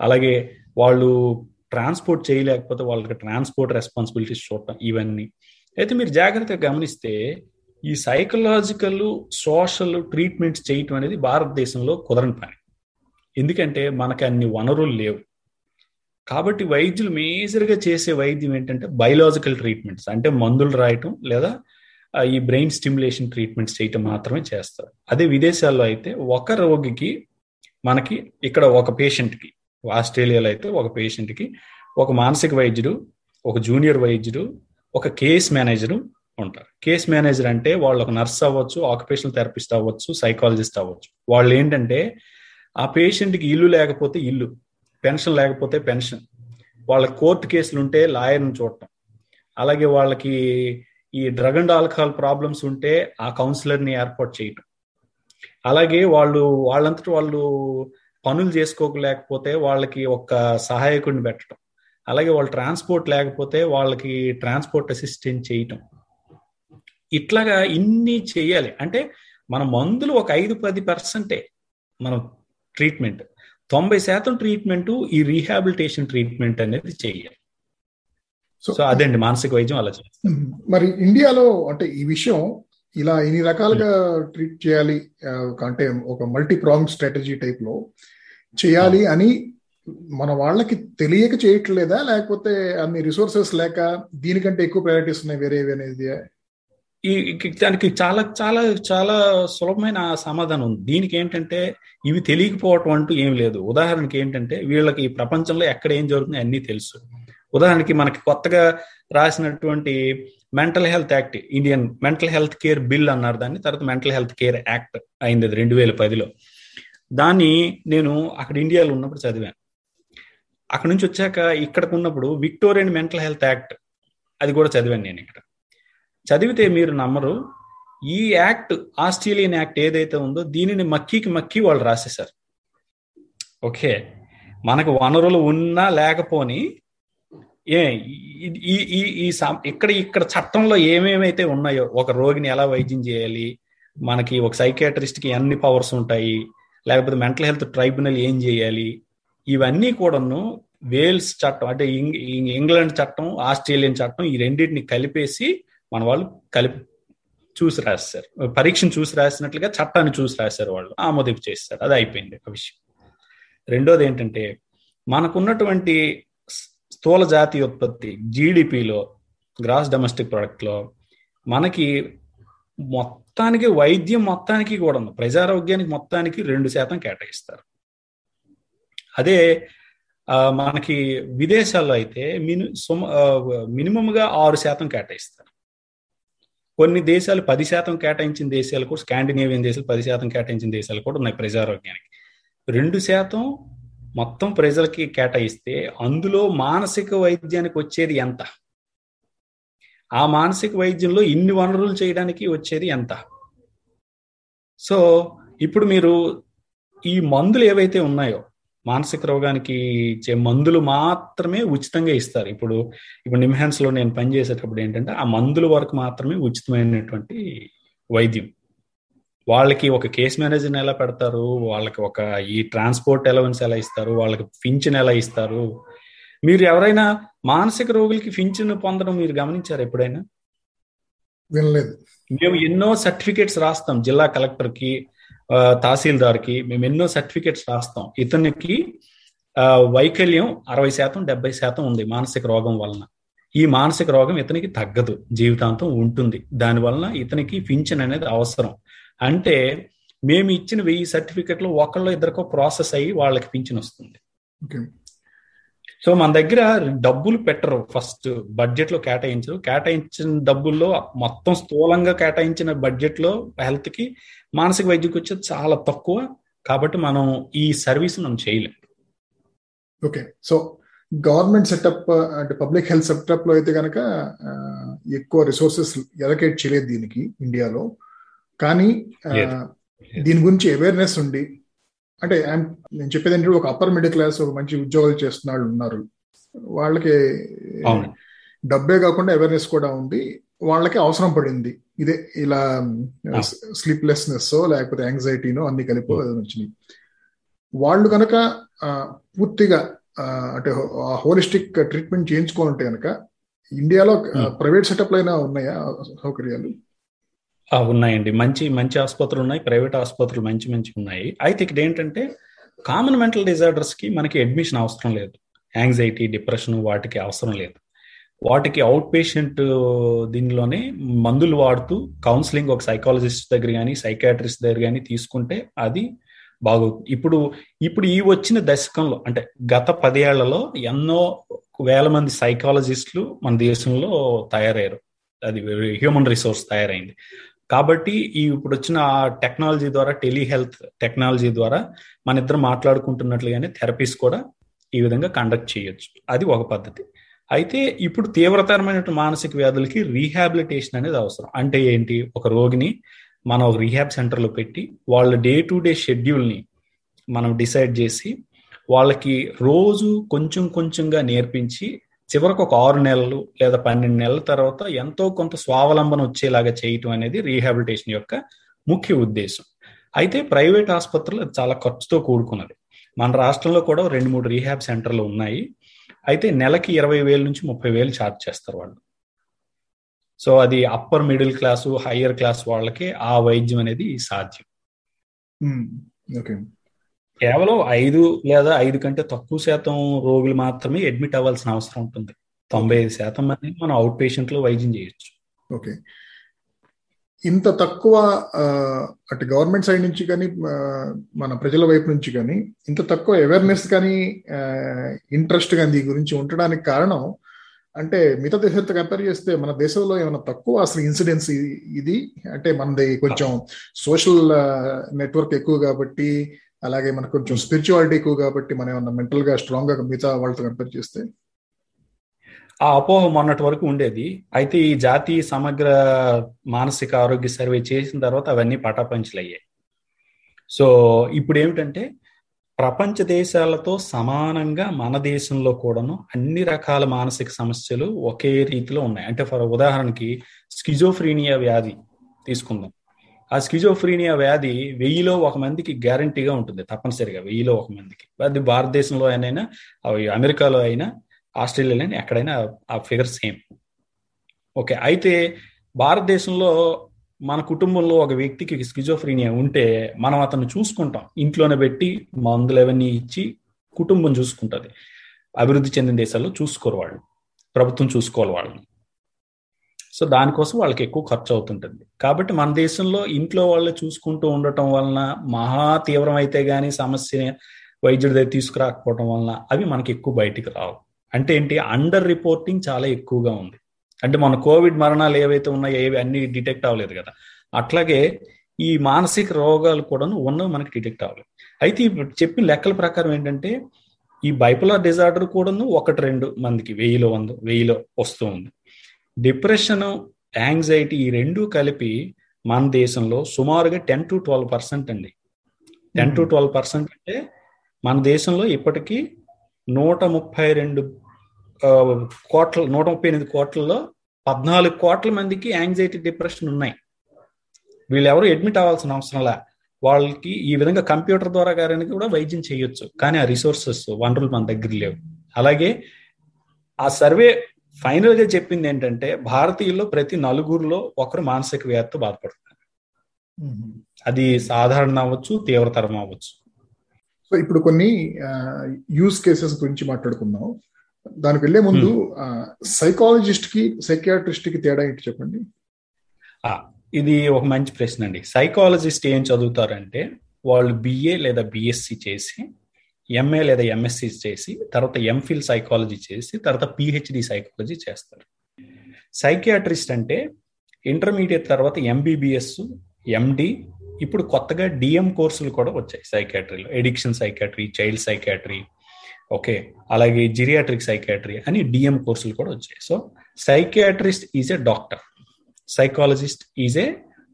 అలాగే వాళ్ళు ట్రాన్స్పోర్ట్ చేయలేకపోతే వాళ్ళకి ట్రాన్స్పోర్ట్ రెస్పాన్సిబిలిటీస్ చూడటం ఇవన్నీ. అయితే మీరు జాగ్రత్తగా గమనిస్తే ఈ సైకలాజికల్ సోషల్ ట్రీట్మెంట్స్ చేయటం అనేది భారతదేశంలో కుదరని పని. ఎందుకంటే మనకి అన్ని వనరులు లేవు. కాబట్టి వైద్యులు మేజర్గా చేసే వైద్యం ఏంటంటే బయలాజికల్ ట్రీట్మెంట్స్ అంటే మందులు రాయటం లేదా ఈ బ్రెయిన్ స్టిమ్యులేషన్ ట్రీట్మెంట్స్ చేయటం మాత్రమే చేస్తారు. అదే విదేశాల్లో అయితే ఒక రోగికి మనకి ఇక్కడ ఒక పేషెంట్కి ఆస్ట్రేలియాలో అయితే ఒక పేషెంట్కి ఒక మానసిక వైద్యుడు ఒక జూనియర్ వైద్యుడు ఒక కేస్ మేనేజరు ఉంటారు. కేస్ మేనేజర్ అంటే వాళ్ళు ఒక నర్స్ అవ్వచ్చు ఆక్యుపేషనల్ థెరపిస్ట్ అవ్వచ్చు సైకాలజిస్ట్ అవ్వచ్చు. వాళ్ళు ఏంటంటే ఆ పేషెంట్కి ఇల్లు లేకపోతే ఇల్లు పెన్షన్ లేకపోతే పెన్షన్. వాళ్ళ కోర్టు కేసులు ఉంటే లాయర్ని చూడటం. అలాగే వాళ్ళకి ఈ డ్రగ్ అండ్ ఆల్కహాల్ ప్రాబ్లమ్స్ ఉంటే ఆ కౌన్సిలర్ని ఏర్పాటు చేయటం. అలాగే వాళ్ళు వాళ్ళంతటి వాళ్ళు పనులు చేసుకోలేకపోతే వాళ్ళకి ఒక సహాయకుడిని పెట్టడం అలాగే వాళ్ళు ట్రాన్స్పోర్ట్ లేకపోతే వాళ్ళకి ట్రాన్స్పోర్ట్ అసిస్టెంట్ చేయటం. ఇట్లాగా ఇన్ని చేయాలి. అంటే మన మందులు ఒక ఐదు పది పర్సెంటే మనం ట్రీట్మెంట్ తొంభై శాతం ట్రీట్మెంట్ ఈ రీహాబిలిటేషన్ ట్రీట్మెంట్ అనేది చేయాలి సో అదండి మానసిక వైద్యం అలా మరి ఇండియాలో అంటే ఈ విషయం ఇలా ఇన్ని రకాలుగా ట్రీట్ చేయాలి అంటే ఒక మల్టీ ప్రాంగ్ స్ట్రాటజీ టైప్లో చేయాలి అని మన వాళ్ళకి తెలియక చేయట్లేదా? లేకపోతే అన్ని రిసోర్సెస్ లేక దీనికంటే ఎక్కువ ప్రయారిటీస్ ఉన్నాయి వేరే అనేది ఈ దానికి చాలా చాలా చాలా సులభమైన సమాధానం ఉంది. దీనికి ఏంటంటే ఇవి తెలియకపోవటం అంటూ ఏం లేదు. ఉదాహరణకి ఏంటంటే వీళ్ళకి ఈ ప్రపంచంలో ఎక్కడ ఏం జరుగుతుంది అన్నీ తెలుసు. ఉదాహరణకి మనకి కొత్తగా రాసినటువంటి mental health act Indian mental health care bill అన్నారు దాన్ని తర్వాత మెంటల్ హెల్త్ కేర్ యాక్ట్ అయింది అది రెండు వేల పదిలో. దాన్ని నేను అక్కడ ఇండియాలో ఉన్నప్పుడు చదివాను. అక్కడ నుంచి వచ్చాక ఇక్కడికి ఉన్నప్పుడు విక్టోరియన్ మెంటల్ హెల్త్ యాక్ట్ అది కూడా చదివాను నేను ఇక్కడ. చదివితే మీరు నమ్మరు. ఈ యాక్ట్ ఆస్ట్రేలియన్ యాక్ట్ ఏదైతే ఉందో దీనిని మక్కీకి మక్కీ వాళ్ళు రాసేశారు. ఓకే. మనకు వనరులు ఉన్నా లేకపోని ఏ ఈ ఈ ఈ ఇక్కడ ఇక్కడ చట్టంలో ఏమేమైతే ఉన్నాయో ఒక రోగిని ఎలా వైద్యం చేయాలి మనకి ఒక సైకియాట్రిస్ట్కి ఎన్ని పవర్స్ ఉంటాయి లేకపోతే మెంటల్ హెల్త్ ట్రైబ్యునల్ ఏం చేయాలి ఇవన్నీ కూడాను వేల్స్ చట్టం అంటే ఇంగ్లాండ్ చట్టం ఆస్ట్రేలియన్ చట్టం ఈ రెండింటిని కలిపేసి మన వాళ్ళు కలిపి చూసి రాశారు. పరీక్షను చూసి రాసినట్లుగా చట్టాన్ని చూసి రాశారు వాళ్ళు. ఆమోదింపు చేస్తారు అది అయిపోయింది ఒక విషయం. రెండోది ఏంటంటే మనకున్నటువంటి స్థూల జాతీయ ఉత్పత్తి జీడిపిలో గ్రాస్ డొమెస్టిక్ ప్రొడక్ట్లో మనకి మొత్తానికి వైద్యం మొత్తానికి కూడా ఉంది ప్రజారోగ్యానికి మొత్తానికి రెండు శాతం కేటాయిస్తారు. అదే మనకి విదేశాల్లో అయితే మిని సుమ మినిమంగా ఆరు శాతం కేటాయిస్తారు. కొన్ని దేశాలు పది శాతం కేటాయించిన దేశాలు కూడా స్కాండినేవియన్ దేశాలు పది శాతం కేటాయించిన దేశాలు కూడా ఉన్నాయి ప్రజారోగ్యానికి. రెండు శాతం మొత్తం ప్రజలకి కేటాయిస్తే అందులో మానసిక వైద్యానికి వచ్చేది ఎంత? ఆ మానసిక వైద్యంలో ఇన్ని వనరులు చేయడానికి వచ్చేది ఎంత? సో ఇప్పుడు మీరు ఈ మందులు ఏవైతే ఉన్నాయో మానసిక రోగానికి ఇచ్చే మందులు మాత్రమే ఉచితంగా ఇస్తారు. ఇప్పుడు ఇప్పుడు నిమ్హాన్స్లో నేను పనిచేసేటప్పుడు ఏంటంటే ఆ మందుల వరకు మాత్రమే ఉచితమైనటువంటి వైద్యం. వాళ్ళకి ఒక కేస్ మేనేజర్ని ఎలా పెడతారు? వాళ్ళకి ఒక ఈ ట్రాన్స్పోర్ట్ అలవెన్స్ ఎలా ఇస్తారు? వాళ్ళకి పింఛన్ ఎలా ఇస్తారు? మీరు ఎవరైనా మానసిక రోగులకి పింఛన్ పొందడం మీరు గమనించారు ఎప్పుడైనా? వినలేదు. మేము ఎన్నో సర్టిఫికేట్స్ రాస్తాం జిల్లా కలెక్టర్కి. తహసీల్దార్కి మేము ఎన్నో సర్టిఫికేట్స్ రాస్తాం. ఇతనికి వైకల్యం అరవై శాతం డెబ్బై శాతం ఉంది మానసిక రోగం వలన. ఈ మానసిక రోగం ఇతనికి తగ్గదు. జీవితాంతం ఉంటుంది. దాని వలన ఇతనికి పింఛన్ అనేది అవసరం. అంటే మేము ఇచ్చిన వెయ్యి సర్టిఫికెట్లు ఒకళ్ళు ఇద్దరికో ప్రాసెస్ అయ్యి వాళ్ళకి పింఛన్ వస్తుంది. సో మన దగ్గర డబ్బులు పెట్టరు. ఫస్ట్ బడ్జెట్లో కేటాయించరు. కేటాయించిన డబ్బుల్లో మొత్తం స్థూలంగా కేటాయించిన బడ్జెట్లో హెల్త్కి మానసిక వైద్యకి వచ్చేది చాలా తక్కువ. కాబట్టి మనం ఈ సర్వీస్ మనం చేయలేం. ఓకే. సో గవర్నమెంట్ సెటప్ అంటే పబ్లిక్ హెల్త్ సెటప్లో అయితే కనుక ఎక్కువ రిసోర్సెస్ ఎలకేట్ చేయలేదు దీనికి ఇండియాలో. కానీ దీని గురించి అవేర్నెస్ ఉండి అంటే నేను చెప్పేది ఏంటంటే ఒక అప్పర్ మిడిల్ క్లాస్ ఒక మంచి ఉద్యోగాలు చేస్తున్న వాళ్ళు ఉన్నారు. వాళ్ళకి డబ్బే కాకుండా అవేర్నెస్ కూడా ఉంది. వాళ్ళకి అవసరం పడింది. ఇదే ఇలా స్లీప్లెస్నెస్ లేకపోతే యాంగ్జైటీనో అన్ని కలిపి వచ్చినాయి వాళ్ళు కనుక పూర్తిగా అంటే హోలిస్టిక్ ట్రీట్మెంట్ చేయించుకోవాలంటే కనుక ఇండియాలో ప్రైవేట్ సెటప్ అయినా ఉన్నాయా సౌకర్యాలు? ఉన్నాయండి. మంచి మంచి ఆసుపత్రులు ఉన్నాయి. ప్రైవేట్ ఆసుపత్రులు మంచి మంచి ఉన్నాయి. అయితే ఇక్కడ ఏంటంటే కామన్ మెంటల్ డిజార్డర్స్కి మనకి అడ్మిషన్ అవసరం లేదు. యాంగ్జైటీ డిప్రెషన్ వాటికి అవసరం లేదు. వాటికి అవుట్ పేషెంట్ దీనిలోనే మందులు వాడుతూ కౌన్సిలింగ్ ఒక సైకాలజిస్ట్ దగ్గర కానీ సైకాట్రిస్ట్ దగ్గర కానీ తీసుకుంటే అది బాగవుతుంది. ఇప్పుడు ఇప్పుడు ఈ వచ్చిన దశకంలో అంటే గత పదేళ్ళలో ఎన్నో వేల మంది సైకాలజిస్టులు మన దేశంలో తయారయ్యారు. అది హ్యూమన్ రిసోర్స్ తయారైంది. కాబట్టి ఈ ఇప్పుడు వచ్చిన టెక్నాలజీ ద్వారా టెలిహెల్త్ టెక్నాలజీ ద్వారా మన ఇద్దరు మాట్లాడుకుంటున్నట్లుగానే థెరపీస్ కూడా ఈ విధంగా కండక్ట్ చేయొచ్చు. అది ఒక పద్ధతి. అయితే ఇప్పుడు తీవ్రతరమైన మానసిక వ్యాధులకి రీహాబిలిటేషన్ అనేది అవసరం. అంటే ఏంటి? ఒక రోగిని మనం ఒక రీహాబ్ సెంటర్లో పెట్టి వాళ్ళ డే టు డే షెడ్యూల్ని మనం డిసైడ్ చేసి వాళ్ళకి రోజు కొంచెం కొంచెంగా నేర్పించి చివరికి ఒక ఆరు నెలలు లేదా పన్నెండు నెలల తర్వాత ఎంతో కొంత స్వావలంబన వచ్చేలాగా చేయటం అనేది రీహాబిలిటేషన్ యొక్క ముఖ్య ఉద్దేశం. అయితే ప్రైవేట్ ఆసుపత్రులు చాలా ఖర్చుతో కూడుకున్నది. మన రాష్ట్రంలో కూడా రెండు మూడు రీహాబ్ సెంటర్లు ఉన్నాయి. అయితే నెలకి ఇరవై వేల నుంచి ముప్పై వేలు ఛార్జ్ చేస్తారు వాళ్ళు. సో అది upper middle class higher class వాళ్ళకి ఆ వైద్యం అనేది సాధ్యం. ఓకే. కేవలం ఐదు లేదా ఐదు కంటే తక్కువ శాతం రోగులు మాత్రమే అడ్మిట్ అవ్వాల్సిన అవసరం ఉంటుంది. తొంభై ఐదు శాతం మంది మనం అవుట్ పేషెంట్లో వైద్యం చేయొచ్చు. ఓకే. ఇంత తక్కువ అటు గవర్నమెంట్ సైడ్ నుంచి కానీ మన ప్రజల వైపు నుంచి కానీ ఇంత తక్కువ అవేర్నెస్ కానీ ఇంట్రెస్ట్ కానీ దీని గురించి ఉండడానికి కారణం అంటే మిగతా దేశాలతో కంపేర్ చేస్తే మన దేశంలో ఏమైనా తక్కువ అసలు ఇన్సిడెన్స్ ఇది? అంటే మనది కొంచెం సోషల్ నెట్వర్క్ ఎక్కువ కాబట్టి అలాగే మనకు కొంచెం స్పిరిచువాలిటీ ఎక్కువ కాబట్టి మనం ఏమన్నా మెంటల్గా స్ట్రాంగ్గా మిగతా వాళ్ళతో కంపేర్ చేస్తే? ఆ అపోహ మొన్నటి వరకు ఉండేది. అయితే ఈ జాతీయ సమగ్ర మానసిక ఆరోగ్య సర్వే చేసిన తర్వాత అవన్నీ పటాపంచలయ్యాయి. సో ఇప్పుడు ఏమిటంటే ప్రపంచ దేశాలతో సమానంగా మన దేశంలో కూడాను అన్ని రకాల మానసిక సమస్యలు ఒకే రీతిలో ఉన్నాయి. అంటే ఫర్ ఉదాహరణకి స్కిజోఫ్రీనియా వ్యాధి తీసుకుందాం. ఆ స్కిజోఫ్రీనియా వ్యాధి వెయ్యిలో ఒక మందికి గ్యారంటీగా ఉంటుంది తప్పనిసరిగా వెయ్యిలో ఒక మందికి. అది భారతదేశంలో అయినా అమెరికాలో అయినా ఆస్ట్రేలియాలో అయినా ఎక్కడైనా ఆ ఫిగర్ సేమ్. ఓకే అయితే భారతదేశంలో మన కుటుంబంలో ఒక వ్యక్తికి స్కిజోఫ్రీనియా ఉంటే మనం అతను చూసుకుంటాం. ఇంట్లోనే పెట్టి మందులు అవన్నీ ఇచ్చి కుటుంబం చూసుకుంటుంది. అభివృద్ధి చెందిన దేశాల్లో చూసుకోరు వాళ్ళు ప్రభుత్వం చూసుకోవాలి వాళ్ళని. సో దానికోసం వాళ్ళకి ఎక్కువ ఖర్చు అవుతుంటుంది. కాబట్టి మన దేశంలో ఇంట్లో వాళ్ళు చూసుకుంటూ ఉండటం వలన మహా తీవ్రమైతే కానీ గానీ సమస్య వైద్యుడి దగ్గర తీసుకురాకపోవడం వలన అవి మనకి ఎక్కువ బయటికి రావు. అంటే ఏంటి? అండర్ రిపోర్టింగ్ చాలా ఎక్కువగా ఉంది. అంటే మన కోవిడ్ మరణాలు ఏవైతే ఉన్నాయో ఏవి అన్ని డిటెక్ట్ అవ్వలేదు కదా. అట్లాగే ఈ మానసిక రోగాలు కూడా ఉన్నవి మనకి డిటెక్ట్ అవ్వలేదు. అయితే ఇప్పుడు చెప్పిన లెక్కల ప్రకారం ఏంటంటే ఈ బైపులర్ డిజార్డర్ కూడాను ఒకటి రెండు మందికి వెయ్యిలో వంద వెయ్యిలో వస్తూ ఉంది. డిప్రెషన్ యాంగ్జైటీ ఈ రెండు కలిపి మన దేశంలో సుమారుగా టెన్ టు ట్వెల్వ్ పర్సెంట్ అండి. టెన్ టు ట్వెల్వ్ పర్సెంట్ అంటే మన దేశంలో ఇప్పటికీ నూట ముప్పై రెండు కోట్ల నూట ముప్పై ఎనిమిది కోట్లలో పద్నాలుగు కోట్ల మందికి యాంగ్జైటీ డిప్రెషన్ ఉన్నాయి. వీళ్ళెవరు అడ్మిట్ అవ్వాల్సిన అవసరంలా వాళ్ళకి ఈ విధంగా కంప్యూటర్ ద్వారా గారికి కూడా వైద్యం చేయొచ్చు. కానీ ఆ రిసోర్సెస్ వనరులు మన దగ్గర లేవు. అలాగే ఆ సర్వే ఫైనల్గా చెప్పింది ఏంటంటే భారతీయుల్లో ప్రతి నలుగురిలో ఒకరు మానసిక వ్యాధితో బాధపడుతున్నారు. అది సాధారణ అవ్వచ్చు తీవ్రతరం అవ్వచ్చు. సో ఇప్పుడు కొన్ని యూజ్ కేసెస్ గురించి మాట్లాడుకుందాం. దానికి వెళ్ళే ముందు సైకాలజిస్ట్కి సైకియాట్రిస్ట్కి తేడా ఏంటి చెప్పండి? ఇది ఒక మంచి ప్రశ్న అండి. సైకాలజిస్ట్ ఏం చదువుతారంటే వాళ్ళు బిఏ లేదా బిఎస్సి చేసి ఎంఏ లేదా ఎంఎస్సి చేసి తర్వాత ఎంఫిల్ సైకాలజీ చేసి తర్వాత పిహెచ్డి సైకాలజీ చేస్తారు. సైకియాట్రిస్ట్ అంటే ఇంటర్మీడియట్ తర్వాత ఎంబీబీఎస్ ఎండి ఇప్పుడు కొత్తగా డిఎం కోర్సులు కూడా వచ్చాయి సైకాట్రీలో addiction psychiatry child psychiatry okay అలాగే జిరియాట్రిక్ సైకాట్రీ అని డిఎం కోర్సులు కూడా వచ్చాయి. So psychiatrist is a doctor psychologist is a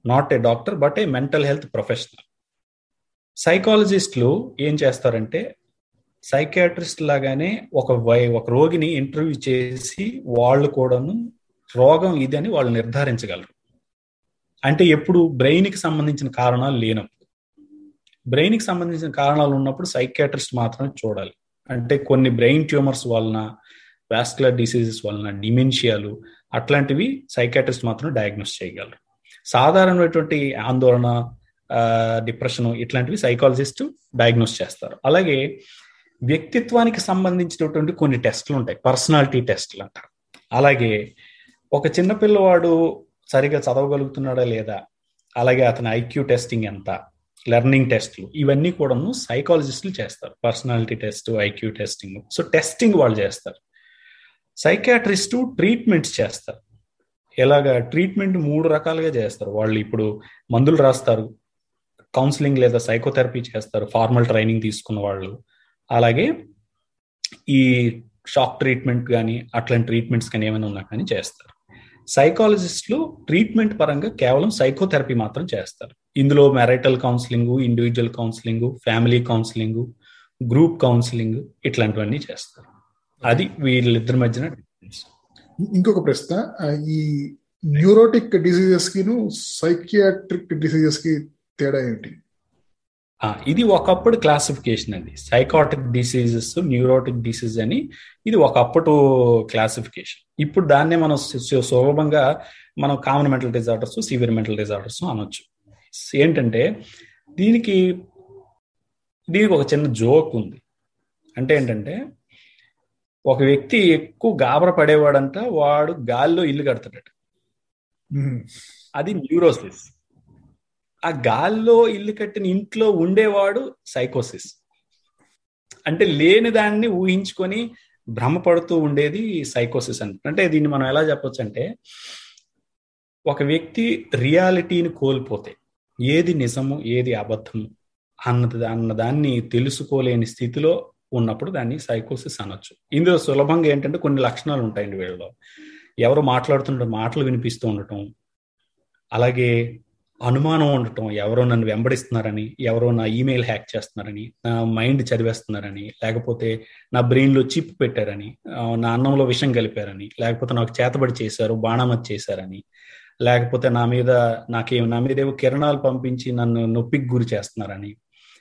not a doctor but a mental health professional సైకాలజిస్టులు ఏం చేస్తారంటే సైకాట్రిస్ట్ లాగానే ఒక ఒక రోగిని ఇంటర్వ్యూ చేసి వాళ్ళు కూడాను రోగం ఇది అని వాళ్ళు నిర్ధారించగలరు. అంటే ఎప్పుడు బ్రెయిన్కి సంబంధించిన కారణాలు లేనప్పుడు. బ్రెయిన్కి సంబంధించిన కారణాలు ఉన్నప్పుడు సైకాట్రిస్ట్ మాత్రమే చూడాలి. అంటే కొన్ని బ్రెయిన్ ట్యూమర్స్ వలన వాస్కులర్ డిసీజెస్ వలన డిమెన్షియాలు అట్లాంటివి సైకాట్రిస్ట్ మాత్రం డయాగ్నోస్ చేయగలరు. సాధారణమైనటువంటి ఆందోళన డిప్రెషన్ ఇట్లాంటివి సైకాలజిస్ట్ డయాగ్నోస్ చేస్తారు. అలాగే వ్యక్తిత్వానికి సంబంధించినటువంటి కొన్ని టెస్టులు ఉంటాయి. పర్సనాలిటీ టెస్టులు అంటారు. అలాగే ఒక చిన్న పిల్లవాడు సరిగా చదవగలుగుతున్నాడా లేదా? అలాగే అతని ఐక్యూ టెస్టింగ్ ఎంత? లెర్నింగ్ టెస్ట్లు. ఇవన్నీ కూడాను సైకాలజిస్టులు చేస్తారు. Personality test IQ testing. So testing వాళ్ళు చేస్తారు. సైకాట్రిస్టు ట్రీట్మెంట్స్ చేస్తారు. ఎలాగా? ట్రీట్మెంట్ మూడు రకాలుగా చేస్తారు. వాళ్ళు ఇప్పుడు మందులు రాస్తారు. కౌన్సిలింగ్ లేదా సైకోథెరపీ చేస్తారు. ఫార్మల్ ట్రైనింగ్ తీసుకున్న వాళ్ళు. అలాగే ఈ షాక్ ట్రీట్మెంట్ కానీ అట్లాంటి ట్రీట్మెంట్స్ కానీ ఏమైనా ఉన్నా కానీ చేస్తారు. సైకాలజిస్టులు ట్రీట్మెంట్ పరంగా కేవలం సైకోథెరపీ మాత్రం చేస్తారు. ఇందులో marital counselling individual counselling family counselling group counselling ఇట్లాంటివన్నీ చేస్తారు. అది వీళ్ళిద్దరి మధ్యన ఇంకొక ప్రశ్న ఈ న్యూరోటిక్ డిసీజెస్కి సైకియాట్రిక్ డిసీజెస్కి తేడా ఏంటి ఇది ఒకప్పుడు క్లాసిఫికేషన్ అండి. సైకాటిక్ డిసీజెస్ న్యూరోటిక్ డిసీజ్ అని ఇది ఒకప్పుడు క్లాసిఫికేషన్ ఇప్పుడు దాన్నే మనం సులభంగా మనం common mental disorders severe mental disorders అనొచ్చు. ఏంటంటే దీనికి దీనికి ఒక చిన్న జోక్ ఉంది. అంటే ఏంటంటే ఒక వ్యక్తి ఎక్కువ గాబర పడేవాడంట వాడు గాల్లో ఇల్లు కడతాడట. అది న్యూరోసిస్ ఆ గాల్లో ఇల్లు కట్టిన ఇంట్లో ఉండేవాడు సైకోసిస్. అంటే లేని దాన్ని ఊహించుకొని భ్రమపడుతూ ఉండేది సైకోసిస్ అని. అంటే దీన్ని మనం ఎలా చెప్పొచ్చు అంటే ఒక వ్యక్తి రియాలిటీని కోల్పోతే ఏది నిజము ఏది అబద్ధము అన్నది అన్న దాన్ని తెలుసుకోలేని స్థితిలో ఉన్నప్పుడు దాన్ని సైకోసిస్ అనొచ్చు. ఇందులో సులభంగా ఏంటంటే కొన్ని లక్షణాలు ఉంటాయండి వీళ్ళలో. ఎవరు మాట్లాడుతుండటం మాటలు వినిపిస్తూ ఉండటం అలాగే అనుమానం ఉండటం ఎవరో నన్ను వెంబడిస్తున్నారని ఎవరో నా ఈమెయిల్ హ్యాక్ చేస్తున్నారని నా మైండ్ చదివేస్తున్నారని లేకపోతే నా బ్రెయిన్లో చిప్ పెట్టారని నా అన్నంలో విషం కలిపారని లేకపోతే నాకు చేతబడి చేశారు బాణమతి చేశారని లేకపోతే నా మీద నాకే నా మీద ఏవో కిరణాలు పంపించి నన్ను నొప్పికి గురి చేస్తున్నారని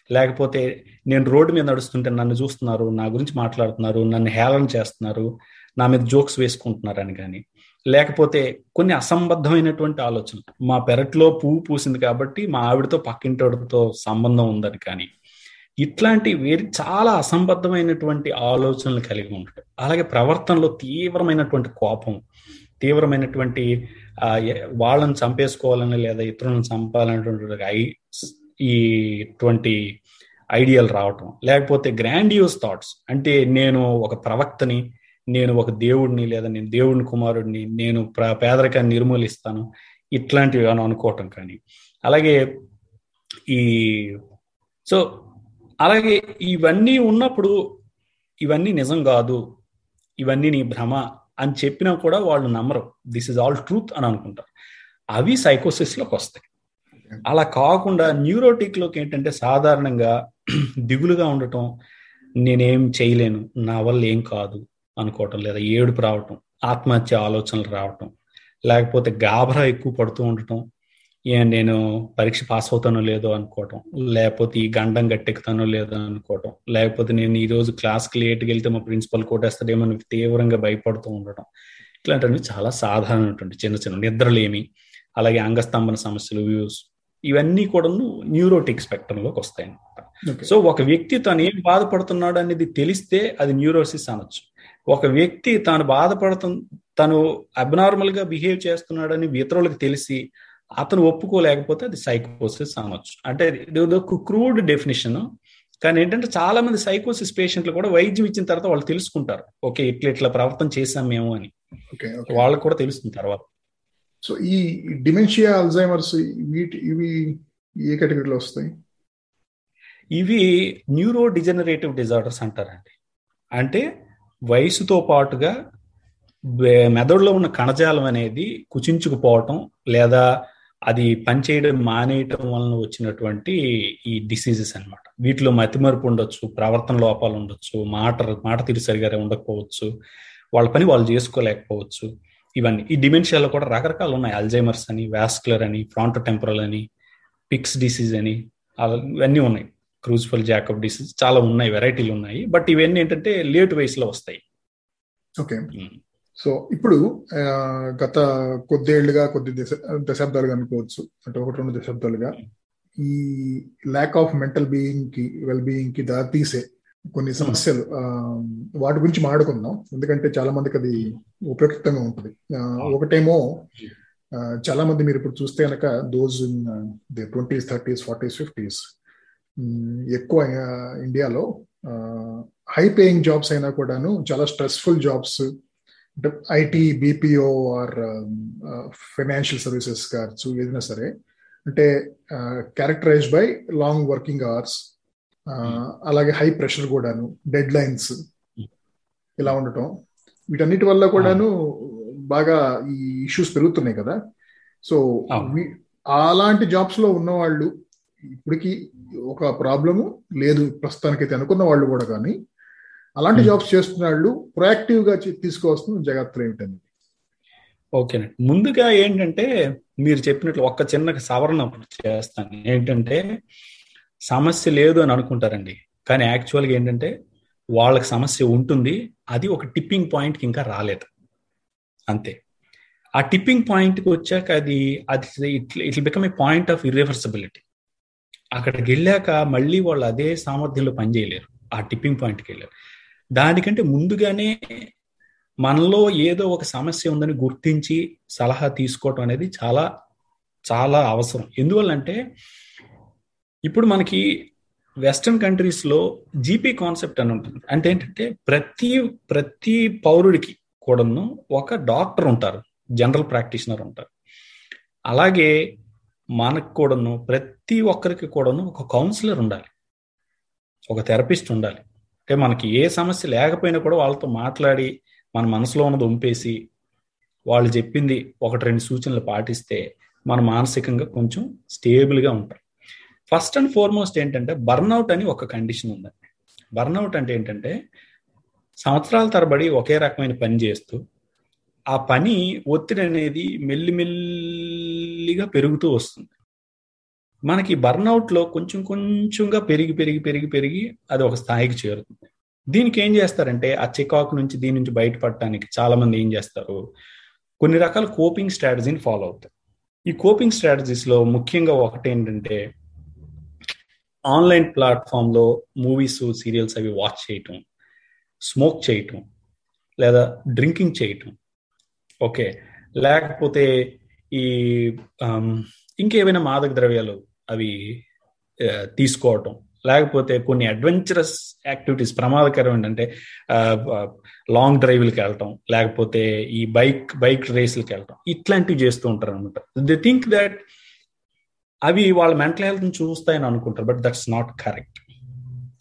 లేకపోతే నేను రోడ్డు మీద నడుస్తుంటే నన్ను చూస్తున్నారు నా గురించి మాట్లాడుతున్నారు నన్ను హేళన చేస్తున్నారు నా మీద జోక్స్ వేసుకుంటున్నారని కానీ లేకపోతే కొన్ని అసంబద్ధమైనటువంటి ఆలోచనలు. మా పెరట్లో పువ్వు పూసింది కాబట్టి మా ఆవిడతో పక్కింటితో సంబంధం ఉందని కానీ ఇట్లాంటి వేరే చాలా అసంబద్ధమైనటువంటి ఆలోచనలు కలిగి ఉంటాడు అలాగే ప్రవర్తనలో తీవ్రమైనటువంటి కోపం తీవ్రమైనటువంటి వాళ్ళని చంపేసుకోవాలని లేదా ఇతరులను చంపాలనేటువంటి ఈ ఇటువంటి ఐడియాలు రావటం. లేకపోతే గ్రాండియోస్ థాట్స్. అంటే నేను ఒక ప్రవక్తని నేను ఒక దేవుడిని లేదా నేను దేవుడిని కుమారుడిని నేను పేదరికాన్ని నిర్మూలిస్తాను ఇట్లాంటివి అనుకోవటం కానీ. అలాగే ఈ సో అలాగే ఇవన్నీ ఉన్నప్పుడు ఇవన్నీ నిజం కాదు ఇవన్నీ నీ భ్రమ అని చెప్పినా కూడా వాళ్ళు నమ్మరు. దిస్ ఇస్ ఆల్ ట్రూత్ అని అనుకుంటారు. అవి సైకోసిస్లోకి వస్తాయి. అలా కాకుండా న్యూరోటిక్లోకి ఏంటంటే సాధారణంగా దిగులుగా ఉండటం నేనేం చేయలేను నా వల్ల ఏం కాదు అనుకోవటం లేదా ఏడుపు రావటం ఆత్మహత్య ఆలోచనలు రావటం లేకపోతే గాభరా ఎక్కువ పడుతూ ఉండటం నేను పరీక్ష పాస్ అవుతానో లేదో అనుకోవటం లేకపోతే ఈ గండం గట్టెక్కుతానో లేదో అనుకోవటం లేకపోతే నేను ఈ రోజు క్లాస్కి లేట్కి వెళ్తే మా ప్రిన్సిపల్ కొట్టేస్తాడేమో తీవ్రంగా భయపడుతూ ఉండటం ఇట్లాంటివి చాలా సాధారణమైనటువంటి చిన్న చిన్న నిద్రలేమి అలాగే అంగస్తంభన సమస్యలు వ్యూస్ ఇవన్నీ కూడా న్యూరోటిక్ స్పెక్ట్రంలోకి వస్తాయి అనమాట సో ఒక వ్యక్తి తను ఏం బాధపడుతున్నాడు అనేది తెలిస్తే అది న్యూరోసిస్ అనొచ్చు. ఒక వ్యక్తి తాను బాధపడుతు తను అబ్నార్మల్గా బిహేవ్ చేస్తున్నాడని ఇతరులకు తెలిసి అతను ఒప్పుకోలేకపోతే అది సైకోసిస్ అనొచ్చు. అంటే క్రూడ్ డెఫినేషన్. కానీ ఏంటంటే చాలా మంది సైకోసిస్ పేషెంట్లు కూడా వైద్యం ఇచ్చిన తర్వాత వాళ్ళు తెలుసుకుంటారు. ఓకే ఇట్లా ఇట్లా ప్రవర్తన చేశాం మేము అని. వాళ్ళకి కూడా తెలుస్తుంది తర్వాత. సో ఈ డిమెన్షియా అల్జైమర్స్ వీటి ఇవి ఏ కేటగిరీలో వస్తాయి? ఇవి న్యూరో డిజనరేటివ్ డిజార్డర్స్ అంటారండి. అంటే వయసుతో పాటుగా మెదడులో ఉన్న కణజాలం అనేది కుచించుకుపోవటం లేదా అది పనిచేయడం మానేయటం వలన వచ్చినటువంటి ఈ డిసీజెస్ అనమాట వీటిలో మతిమరుపు ఉండొచ్చు ప్రవర్తన లోపాలు ఉండొచ్చు మాట మాట తీరు సరిగా ఉండకపోవచ్చు వాళ్ళ పని వాళ్ళు చేసుకోలేకపోవచ్చు ఇవన్నీ. ఈ డిమెన్షియాలో కూడా రకరకాలు ఉన్నాయి. అల్జైమర్స్ అని వాస్కులర్ అని ఫ్రాంటో టెంపరల్ అని పిక్స్ డిసీజ్ అని ఇవన్నీ ఉన్నాయి. క్రూజ్ఫల్ జాకబ్ డిసీజ్ చాలా ఉన్నాయి వెరైటీలు ఉన్నాయి. బట్ ఇవన్నీ ఏంటంటే లేట్ వయసులో వస్తాయి. ఓకే. సో ఇప్పుడు గత కొద్దేళ్ళుగా కొద్ది దశ దశాబ్దాలుగా అనుకోవచ్చు అంటే ఒకటి రెండు దశాబ్దాలుగా ఈ ల్యాక్ ఆఫ్ మెంటల్ బీయింగ్కి వెల్ బీయింగ్కి దారితీసే కొన్ని సమస్యలు వాటి గురించి మాట్లాడుకుందాం. ఎందుకంటే చాలా మందికి అది ఉపయుక్తంగా ఉంటుంది. ఒకటేమో చాలా మంది మీరు ఇప్పుడు చూస్తే కనుక those in the twenties thirties forties fifties ఎక్కువ ఇండియాలో హై పేయింగ్ జాబ్స్ అయినా కూడాను చాలా స్ట్రెస్ఫుల్ జాబ్స్ అంటే IT BPO or financial services కావచ్చు ఏదైనా సరే. అంటే characterised by long working hours అలాగే హై ప్రెషర్ కూడాను డెడ్ లైన్స్ ఇలా ఉండటం. వీటన్నిటి వల్ల కూడాను బాగా ఈ ఇష్యూస్ పెరుగుతున్నాయి కదా. సో అలాంటి జాబ్స్లో ఉన్న వాళ్ళు ఇప్పటికి ఒక ప్రాబ్లము లేదు ప్రస్తుతానికైతే అనుకున్న వాళ్ళు కూడా కానీ అలాంటి జాబ్స్ చేస్తున్న వాళ్ళు ప్రొయాక్టివ్గా తీసుకోవాల్సిన జాగ్రత్తలు ఏమిటండి? ఓకేనండి ముందుగా ఏంటంటే మీరు చెప్పినట్లు ఒక్క చిన్న సవరణ చేస్తాను. ఏంటంటే సమస్య లేదు అని అనుకుంటారండి. కానీ యాక్చువల్గా ఏంటంటే వాళ్ళకి సమస్య ఉంటుంది. అది ఒక టిప్పింగ్ పాయింట్కి ఇంకా రాలేదు. అంతే. ఆ టిప్పింగ్ పాయింట్కి వచ్చాక అది అది it it become a point of irreversibility అక్కడికి వెళ్ళాక మళ్ళీ వాళ్ళు అదే సామర్థ్యంలో పనిచేయలేరు ఆ టిప్పింగ్ పాయింట్కి వెళ్ళారు. దానికంటే ముందుగానే మనలో ఏదో ఒక సమస్య ఉందని గుర్తించి సలహా తీసుకోవటం అనేది చాలా చాలా అవసరం. ఎందువల్లంటే ఇప్పుడు మనకి వెస్టర్న్ కంట్రీస్లో జీపీ కాన్సెప్ట్ అని ఉంటుంది. అంటే ఏంటంటే ప్రతి ప్రతి పౌరుడికి కూడాను ఒక డాక్టర్ ఉంటారు. జనరల్ ప్రాక్టీషనర్ ఉంటారు. అలాగే మనకు కూడాను ప్రతి ఒక్కరికి కూడాను ఒక కౌన్సిలర్ ఉండాలి. ఒక థెరపిస్ట్ ఉండాలి. అంటే మనకి ఏ సమస్య లేకపోయినా కూడా వాళ్ళతో మాట్లాడి మన మనసులో ఉన్నది ఉంపేసి వాళ్ళు చెప్పింది ఒకటి రెండు సూచనలు పాటిస్తే మన మానసికంగా కొంచెం స్టేబుల్గా ఉంటాం. ఫస్ట్ అండ్ ఫార్మోస్ట్ ఏంటంటే బర్న్అవుట్ అని ఒక కండిషన్ ఉందండి. బర్న్అవుట్ అంటే ఏంటంటే సంవత్సరాల తరబడి ఒకే రకమైన పని చేస్తూ ఆ పని ఒత్తిడి అనేది మెల్లిమెల్లి మెల్లిమెల్లిగా పెరుగుతూ వస్తుంది. మనకి బర్న్అవుట్లో కొంచెం కొంచెంగా పెరిగి పెరిగి పెరిగి పెరిగి అది ఒక స్థాయికి చేరుతుంది. దీనికి ఏం చేస్తారంటే ఆ చికాకు నుంచి దీని నుంచి బయటపడటానికి చాలా మంది ఏం చేస్తారు? కొన్ని రకాల కోపింగ్ స్ట్రాటజీని ఫాలో అవుతారు. ఈ కోపింగ్ స్ట్రాటజీస్లో ముఖ్యంగా ఒకటి ఏంటంటే ఆన్లైన్ ప్లాట్ఫామ్లో మూవీస్ సీరియల్స్ అవి వాచ్ చేయటం స్మోక్ చేయటం లేదా డ్రింకింగ్ చేయటం. ఓకే. లేకపోతే ఈ ఇంకేమైనా మాదక ద్రవ్యాలు అవి తీసుకోవటం. లేకపోతే కొన్ని అడ్వెంచరస్ యాక్టివిటీస్ ప్రమాదకరం ఏంటంటే లాంగ్ డ్రైవ్లకి వెళ్ళటం లేకపోతే ఈ బైక్ బైక్ రేసులకి వెళ్ళటం. ఇట్లాంటివి చేస్తూ ఉంటారు అనమాట ది థింక్ దట్ అవి వాళ్ళ మెంటల్ హెల్త్ని చూస్తాయని అనుకుంటారు బట్ దట్స్ నాట్ కరెక్ట్.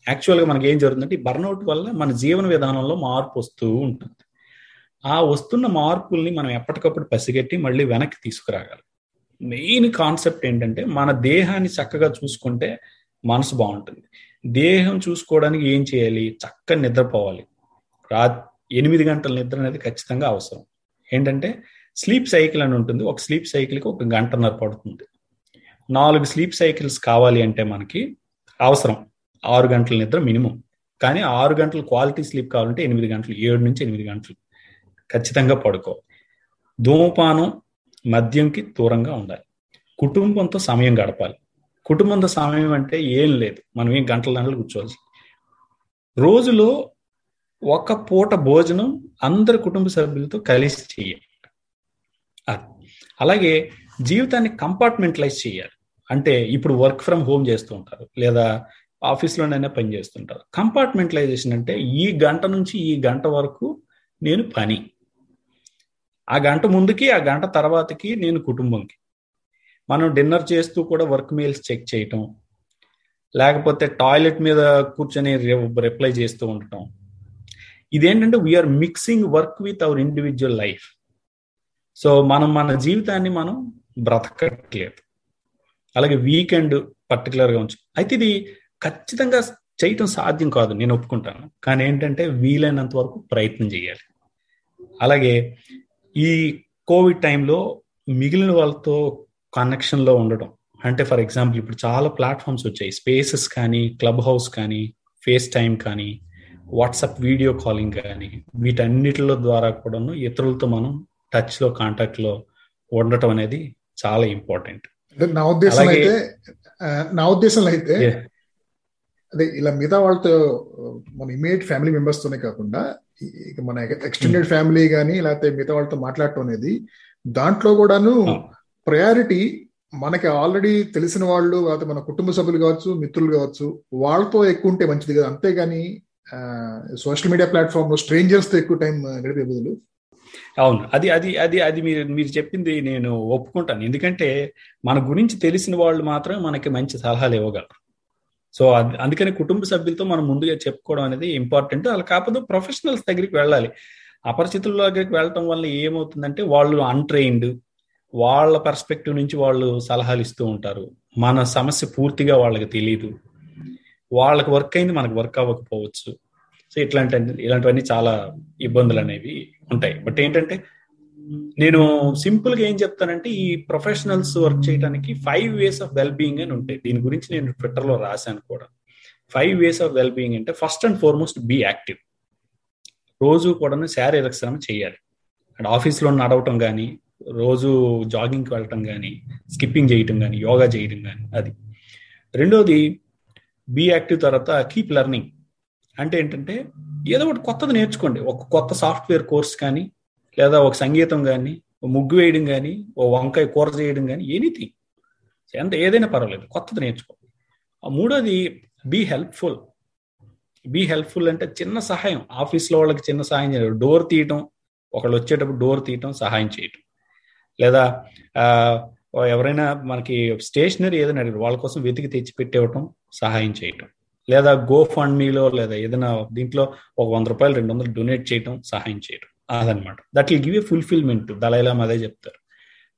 యాక్చువల్గా మనకి ఏం జరుగుతుందంటే ఈ బర్న్అవుట్ వల్ల మన జీవన విధానంలో మార్పు వస్తూ ఉంటుంది. ఆ వస్తున్న మార్పుల్ని మనం ఎప్పటికప్పుడు పసిగట్టి మళ్ళీ వెనక్కి తీసుకురాగాలి. మెయిన్ కాన్సెప్ట్ ఏంటంటే మన దేహాన్ని చక్కగా చూసుకుంటే మనసు బాగుంటుంది. దేహం చూసుకోవడానికి ఏం చేయాలి? చక్కగా నిద్రపోవాలి. రా ఎనిమిది గంటల నిద్ర అనేది ఖచ్చితంగా అవసరం. ఏంటంటే స్లీప్ సైకిల్ అని ఉంటుంది. ఒక స్లీప్ సైకిల్కి ఒక గంటన్నర పడుతుంది. నాలుగు స్లీప్ సైకిల్స్ కావాలి అంటే మనకి అవసరం. ఆరు గంటల నిద్ర మినిమం. కానీ ఆరు గంటల క్వాలిటీ స్లీప్ కావాలంటే ఎనిమిది గంటలు ఏడు నుంచి ఎనిమిది గంటలు. ఖచ్చితంగా పడుకో. ధూమపానం మద్యంకి దూరంగా ఉండాలి. కుటుంబంతో సమయం గడపాలి. కుటుంబంతో సమయం అంటే ఏం లేదు. మనం ఏం గంటల గంటలు కూర్చోవాల్సి రోజులో ఒక పూట భోజనం అందరి కుటుంబ సభ్యులతో కలిసి చేయాలి అలాగే జీవితాన్ని కంపార్ట్మెంటలైజ్ చేయాలి అంటే ఇప్పుడు వర్క్ ఫ్రమ్ హోమ్ చేస్తూ ఉంటారు. లేదా ఆఫీస్లోనైనా పని చేస్తుంటారు కంపార్ట్మెంటలైజేషన్ అంటే ఈ గంట నుంచి ఈ గంట వరకు నేను పని. ఆ గంట ముందుకి ఆ గంట తర్వాతకి నేను కుటుంబంకి. మనం డిన్నర్ చేస్తూ కూడా వర్క్ మెయిల్స్ చెక్ చేయటం లేకపోతే టాయిలెట్ మీద కూర్చొని రిప్లై చేస్తూ ఉండటం. ఇదేంటంటే we're mixing work with our individual life so మనం మన జీవితాన్ని మనం బ్రతకట్లేదు. అలాగే వీకెండ్ పర్టికులర్గా ఉంచు అయితే ఇది ఖచ్చితంగా చేయటం సాధ్యం కాదు నేను ఒప్పుకుంటాను. కానీ ఏంటంటే వీలైనంత వరకు ప్రయత్నం చేయాలి. అలాగే ఈ కోవిడ్ టైంలో మిగిలిన వాళ్ళతో కనెక్షన్లో ఉండడం అంటే ఫర్ ఎగ్జాంపుల్ ఇప్పుడు చాలా ప్లాట్ఫామ్స్ వచ్చాయి. స్పేసెస్ కానీ క్లబ్ హౌస్ కానీ ఫేస్ టైం కానీ వాట్సాప్ వీడియో కాలింగ్ కానీ వీటన్నిటిలో ద్వారా కూడాను ఇతరులతో మనం టచ్లో కాంటాక్ట్లో ఉండటం అనేది చాలా ఇంపార్టెంట్ నా ఉద్దేశం అయితే నా ఉద్దేశంలో అయితే అదే ఇలా మిగతా వాళ్ళతో మన ఇమీడియట్ ఫ్యామిలీ మెంబర్స్ తోనే కాకుండా ఇక మన ఎక్స్టెండెడ్ ఫ్యామిలీ కానీ లేకపోతే మిగతా వాళ్ళతో మాట్లాడటం అనేది దాంట్లో కూడాను ప్రయారిటీ మనకి ఆల్రెడీ తెలిసిన వాళ్ళు లేకపోతే మన కుటుంబ సభ్యులు కావచ్చు మిత్రులు కావచ్చు వాళ్ళతో ఎక్కువ ఉంటే మంచిది కదా. అంతేగాని సోషల్ మీడియా ప్లాట్ఫామ్లో స్ట్రేంజర్స్తో ఎక్కువ టైం గడిపే బదులు. అవును. అది అది అది అది మీరు మీరు చెప్పింది నేను ఒప్పుకుంటాను. ఎందుకంటే మన గురించి తెలిసిన వాళ్ళు మాత్రమే మనకి మంచి సలహాలు ఇవ్వగలరు. సో అందుకని కుటుంబ సభ్యులతో మనం ముందుగా చెప్పుకోవడం అనేది ఇంపార్టెంట్. అలా కాకపోతే ప్రొఫెషనల్స్ దగ్గరికి వెళ్ళాలి. అపరిచితుల దగ్గరికి వెళ్ళటం వల్ల ఏమవుతుందంటే వాళ్ళు అన్ట్రైన్డ్ వాళ్ళ పర్స్పెక్టివ్ నుంచి వాళ్ళు సలహాలు ఇస్తూ ఉంటారు. మన సమస్య పూర్తిగా వాళ్ళకి తెలియదు వాళ్ళకి వర్క్ అయింది మనకు వర్క్ అవ్వకపోవచ్చు. సో ఇట్లాంటి ఇలాంటివన్నీ చాలా ఇబ్బందులు అనేవి ఉంటాయి. బట్ ఏంటంటే నేను సింపుల్గా ఏం చెప్తానంటే ఈ ప్రొఫెషనల్స్ వర్క్ చేయడానికి five ways of well being అని ఉంటాయి. దీని గురించి నేను ట్విట్టర్లో రాశాను కూడా. Five ways of well being అంటే first and foremost be active. రోజు కూడా శారీరక శ్రమ చేయాలి. అండ్ ఆఫీస్లో నడవటం కానీ రోజు జాగింగ్కి వెళ్ళటం కానీ స్కిప్పింగ్ చేయటం కానీ యోగా చేయటం కానీ అది. రెండోది బీ యాక్టివ్ తర్వాత కీప్ లెర్నింగ్. అంటే ఏంటంటే ఏదో ఒకటి కొత్తది నేర్చుకోండి. ఒక కొత్త సాఫ్ట్వేర్ కోర్స్ కానీ లేదా ఒక సంగీతం కానీ ముగ్గు వేయడం కానీ ఓ వంకాయ కూర చేయడం కానీ ఎనీథింగ్ ఎంత ఏదైనా పర్వాలేదు. కొత్తది నేర్చుకో. మూడోది బీ హెల్ప్ఫుల్ బీ హెల్ప్ఫుల్ అంటే చిన్న సహాయం. ఆఫీస్లో వాళ్ళకి చిన్న సహాయం చేయడం డోర్ తీయటం ఒకళ్ళు వచ్చేటప్పుడు డోర్ తీయటం సహాయం చేయటం. లేదా ఎవరైనా మనకి స్టేషనరీ ఏదైనా అడిగారు. వాళ్ళ కోసం వెతికి తెచ్చి పెట్టేవటం సహాయం చేయటం. లేదా గో ఫండ్ మీలో లేదా ఏదైనా దీంట్లో ఒక వంద రూపాయలు రెండు వందలు డొనేట్ చేయటం సహాయం చేయటం. అదనమాట. That will give a fulfilment Dalai Lama అదే చెప్తారు.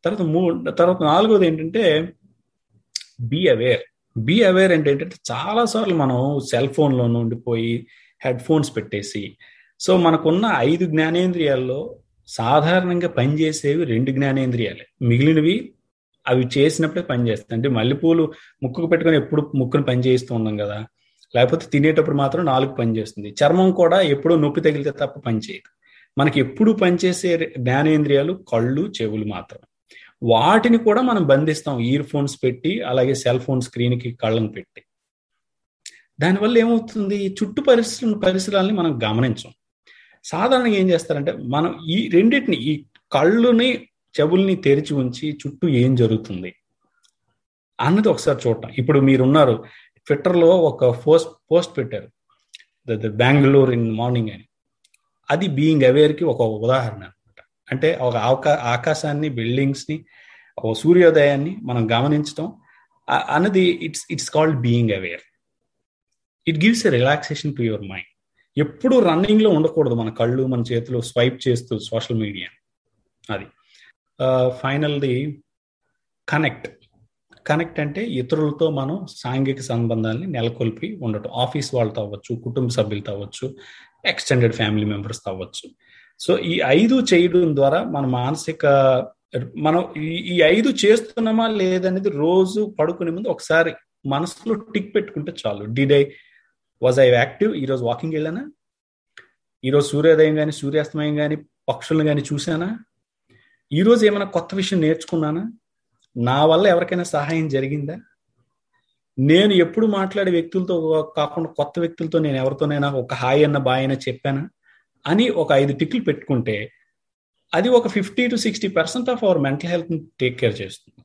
తర్వాత మూడు తర్వాత నాలుగోది ఏంటంటే బీ అవేర్ బీ అవేర్ అంటే ఏంటంటే చాలా సార్లు మనం సెల్ ఫోన్లో ఉండిపోయి హెడ్ ఫోన్స్ పెట్టేసి సో మనకున్న ఐదు జ్ఞానేంద్రియాల్లో సాధారణంగా పనిచేసేవి రెండు జ్ఞానేంద్రియాలే. మిగిలినవి అవి చేసినప్పుడే పనిచేస్తాయి అంటే మల్లెపూలు ముక్కుకు పెట్టుకొని ఎప్పుడు ముక్కును పనిచేస్తూ ఉన్నాం కదా. లేకపోతే తినేటప్పుడు మాత్రం నాలుగు పనిచేస్తుంది చర్మం కూడా ఎప్పుడూ నొప్పి తగిలితే తప్ప పనిచేయదు మనకి ఎప్పుడు పనిచేసే జ్ఞానేంద్రియాలు కళ్ళు చెవులు మాత్రమే వాటిని కూడా మనం బంధిస్తాం. ఇయర్ ఫోన్స్ పెట్టి అలాగే సెల్ ఫోన్ స్క్రీన్కి కళ్ళను పెట్టి. దానివల్ల ఏమవుతుంది? చుట్టు పరిసర పరిసరాలని మనం గమనించం. సాధారణంగా ఏం చేస్తారంటే మనం ఈ రెండింటిని ఈ కళ్ళుని చెవుల్ని తెరిచి ఉంచి చుట్టూ ఏం జరుగుతుంది? అన్నది ఒకసారి చూడటం. ఇప్పుడు మీరున్నారు ట్విట్టర్లో ఒక పోస్ట్ పోస్ట్ పెట్టారు. ద బెంగళూరు ఇన్ మార్నింగ్ అని. అది బీయింగ్ అవేర్కి ఒక ఉదాహరణ అనమాట అంటే ఒక అవకా ఆకాశాన్ని బిల్డింగ్స్ని ఒక సూర్యోదయాన్ని మనం గమనించడం అన్నది it's it's called being aware it gives a relaxation to your mind ఎప్పుడు రన్నింగ్లో ఉండకూడదు మన కళ్ళు మన చేతిలో స్వైప్ చేస్తూ సోషల్ మీడియా అది. ఫైనల్ది కనెక్ట్ కనెక్ట్ అంటే ఇతరులతో మనం సాంఘిక సంబంధాన్ని నెలకొల్పి ఉండటం. ఆఫీస్ వాళ్ళతో అవ్వచ్చు కుటుంబ సభ్యులతో అవ్వచ్చు ఎక్స్టెండెడ్ ఫ్యామిలీ మెంబర్స్ అవ్వచ్చు. సో ఈ ఐదు చేయడం ద్వారా మన మానసిక మనం ఈ ఐదు చేస్తున్నామా లేదనేది రోజు పడుకునే ముందు ఒకసారి మనసులో టిక్ పెట్టుకుంటే చాలు. Did I was I active ఈరోజు వాకింగ్ వెళ్ళానా? ఈరోజు సూర్యోదయం కానీ సూర్యాస్తమయం కానీ పక్షులను కానీ చూశానా? ఈరోజు ఏమైనా కొత్త విషయం నేర్చుకున్నానా? నా వల్ల ఎవరికైనా సహాయం జరిగిందా? నేను ఎప్పుడు మాట్లాడే వ్యక్తులతో కాకుండా కొత్త వ్యక్తులతో నేను ఎవరితోనైనా ఒక హాయ్ అన్న బాయ్ అయినా చెప్పానా అని ఒక ఐదు టిక్లు పెట్టుకుంటే అది ఒక fifty to sixty percent of our mental health take care చేస్తుంది.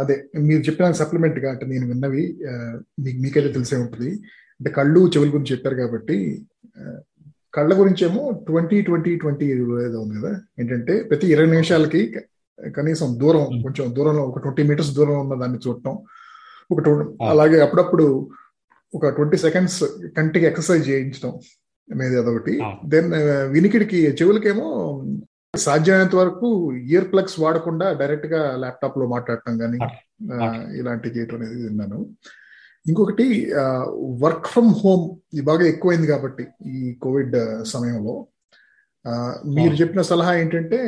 అదే మీరు చెప్పిన సప్లిమెంట్గా అంటే నేను విన్నవి మీకు మీకైతే తెలిసే ఉంటుంది. అంటే కళ్ళు చెవుల గురించి చెప్పారు కాబట్టి కళ్ళ గురించి ఏమో ట్వంటీ ట్వంటీ ట్వంటీ ఏదో ఉంది కదా. ఏంటంటే ప్రతి ఇరవై నిమిషాలకి కనీసం దూరం కొంచెం దూరంలో ఒక ట్వంటీ మీటర్స్ దూరం ఉన్న దాన్ని చూడటం ఒక అలాగే అప్పుడప్పుడు ఒక ట్వంటీ సెకండ్స్ కంటికి ఎక్సర్సైజ్ చేయించడం అనేది అదొకటి. దెన్ వినికిడికి చెవులకేమో సాధ్యమైనంత వరకు ఇయర్ ప్లగ్స్ వాడకుండా డైరెక్ట్గా ల్యాప్టాప్లో మాట్లాడటం కానీ ఇలాంటివి చేయటం అనేది విన్నాను. ఇంకొకటి వర్క్ ఫ్రమ్ హోమ్ బాగా ఎక్కువైంది కాబట్టి ఈ కోవిడ్ సమయంలో. మీరు చెప్పిన సలహా ఏంటంటే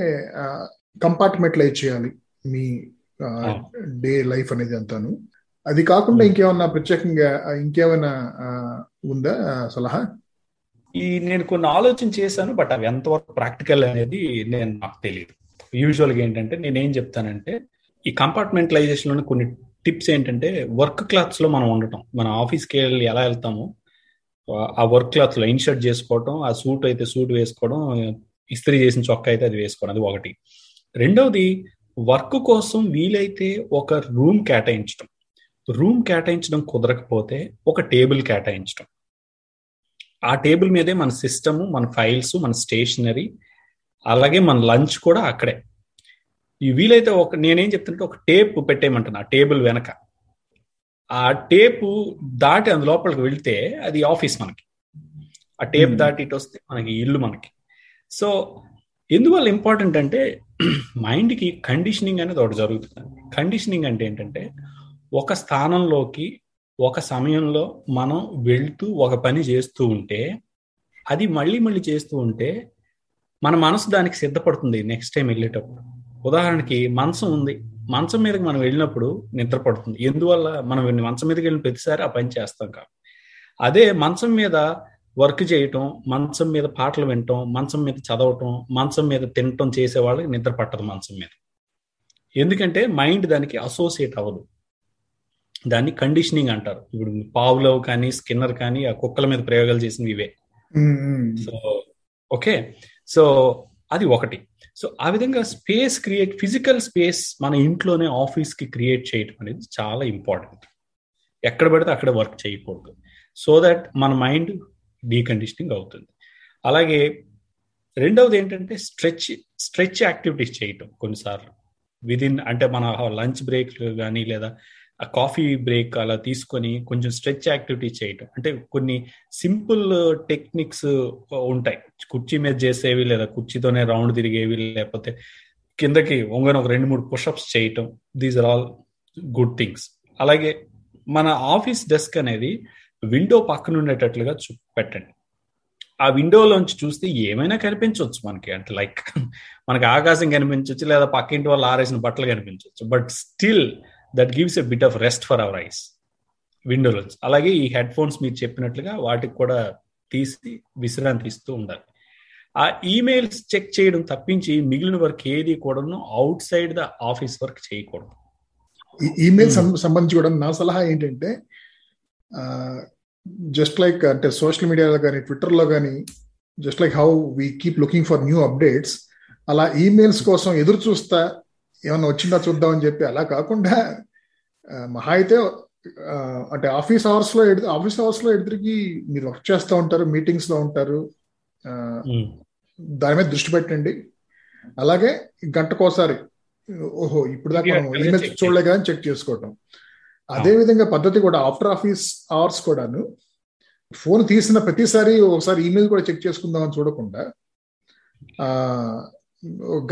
కంపార్ట్మెంటలైజ్ చేయాలి మీ డే లైఫ్ అనేది అంతాను. అది కాకుండా ఇంకేమన్నా ప్రత్యేకంగా ఇంకేమైనా ఉందా సలహా? ఈ నేను కొన్ని ఆలోచన చేశాను బట్ అవి ఎంతవరకు ప్రాక్టికల్ అనేది నేను నాకు తెలియదు యూజువల్గా ఏంటంటే నేను ఏం చెప్తానంటే ఈ కంపార్ట్మెంటలైజేషన్లోని కొన్ని టిప్స్ ఏంటంటే వర్క్ క్లాత్స్లో మనం ఉండటం. మన ఆఫీస్కి వెళ్ళి ఎలా వెళ్తామో ఆ వర్క్ క్లాత్లో ఇన్షర్ట్ చేసుకోవడం ఆ సూట్ అయితే సూట్ వేసుకోవడం ఇస్త్రీ చేసిన చొక్కా అయితే అది వేసుకోవడం అది ఒకటి. రెండవది వర్క్ కోసం వీలైతే ఒక రూమ్ కేటాయించడం రూమ్ కేటాయించడం కుదరకపోతే ఒక టేబుల్ కేటాయించడం. ఆ టేబుల్ మీదే మన సిస్టమ్ మన ఫైల్స్ మన స్టేషనరీ అలాగే మన లంచ్ కూడా అక్కడే. ఈ వీలైతే ఒక నేనేం చెప్తుంటే ఒక టేప్ పెట్టేయమంటాను ఆ టేబుల్ వెనక. ఆ టేపు దాటి అందు లోపలికి వెళ్తే అది ఆఫీస్ మనకి. ఆ టేప్ దాటి ఇటు వస్తే మనకి ఇల్లు మనకి. సో ఎందువల్ల ఇంపార్టెంట్ అంటే మైండ్కి కండిషనింగ్ అనేది ఒకటి జరుగుతుంది. కండిషనింగ్ అంటే ఏంటంటే ఒక స్థానంలోకి ఒక సమయంలో మనం వెళ్తూ ఒక పని చేస్తూ ఉంటే అది మళ్ళీ మళ్ళీ చేస్తూ ఉంటే మన మనసు దానికి సిద్ధపడుతుంది నెక్స్ట్ టైం వెళ్ళేటప్పుడు. ఉదాహరణకి మంచం ఉంది. మంచం మీదకి మనం వెళ్ళినప్పుడు నిద్ర పడుతుంది. ఎందువల్ల మనం మంచం మీదకి వెళ్ళిన ప్రతిసారి ఆ పని చేస్తాం కాబట్టి. అదే మంచం మీద వర్క్ చేయటం మంచం మీద పాటలు వినటం మంచం మీద చదవటం మంచం మీద తినటం చేసే వాళ్ళకి నిద్ర పట్టదు మంచం మీద. ఎందుకంటే మైండ్ దానికి అసోసియేట్ అవ్వదు. దాన్ని కండిషనింగ్ అంటారు. ఇప్పుడు పావులో కానీ స్కిన్నర్ కానీ ఆ కుక్కల మీద ప్రయోగాలు చేసినవి ఇవే. So okay. సో అది ఒకటి. సో ఆ విధంగా స్పేస్ క్రియేట్ ఫిజికల్ స్పేస్ మన ఇంట్లోనే ఆఫీస్కి క్రియేట్ చేయడం అనేది చాలా ఇంపార్టెంట్. ఎక్కడ పడితే అక్కడ వర్క్ చేయకూడదు. సో దట్ మన మైండ్ డీకండిషనింగ్ అవుతుంది. అలాగే రెండవది ఏంటంటే స్ట్రెచ్ స్ట్రెచ్ యాక్టివిటీస్ చేయటం కొన్నిసార్లు. విదిన్ అంటే మన లంచ్ బ్రేక్ కానీ లేదా ఆ కాఫీ బ్రేక్ అలా తీసుకొని కొంచెం స్ట్రెచ్ యాక్టివిటీ చేయటం. అంటే కొన్ని సింపుల్ టెక్నిక్స్ ఉంటాయి. కుర్చీ మీద చేసేవి లేదా కుర్చీతోనే రౌండ్ తిరిగేవి లేకపోతే కిందకి వంగని ఒక రెండు మూడు పుషప్స్ చేయటం. These are all good things అలాగే మన ఆఫీస్ డెస్క్ అనేది విండో పక్కన ఉండేటట్లుగా పెట్టండి ఆ విండోలోంచి చూస్తే ఏమైనా కనిపించవచ్చు మనకి. అంటే లైక్ మనకి ఆకాశం కనిపించవచ్చు లేదా పక్కింటి వాళ్ళు ఆరేసిన బట్టలు కనిపించవచ్చు but still that gives a bit of rest for our eyes విండోలో అలాగే ఈ హెడ్ ఫోన్స్ మీరు చెప్పినట్లుగా వాటికి కూడా తీసి విశ్రాంతి ఇస్తూ ఉండాలి. ఆ ఈమెయిల్స్ చెక్ చేయడం తప్పించి మిగిలిన వర్క్ ఏది కూడాను outside the office work చేయకూడదు ఈమెయిల్ సంబంధించి కూడా నా సలహా ఏంటంటే జస్ట్ లైక్ అంటే సోషల్ మీడియాలో కానీ ట్విట్టర్లో కానీ just like how we keep looking for new updates అలా ఈమెయిల్స్ కోసం ఎదురు చూస్తా ఏమన్నా వచ్చిందా చూద్దామని చెప్పి అలా కాకుండా మహా అయితే అంటే ఆఫీస్ అవర్స్లో ఆఫీస్ అవర్స్లో ఎదురికి మీరు వర్క్ చేస్తూ ఉంటారు మీటింగ్స్లో ఉంటారు దాని మీద దృష్టి పెట్టండి. అలాగే గంటకోసారి ఓహో ఇప్పుడు దాకా మనం చూడలే కదా చెక్ చేసుకోవటం. అదే విధంగా పద్ధతి కూడా ఆఫ్టర్ ఆఫీస్ అవర్స్ కూడాను ఫోన్ తీసిన ప్రతిసారి ఒకసారి ఈమెయిల్ కూడా చెక్ చేసుకుందామని చూడకుండా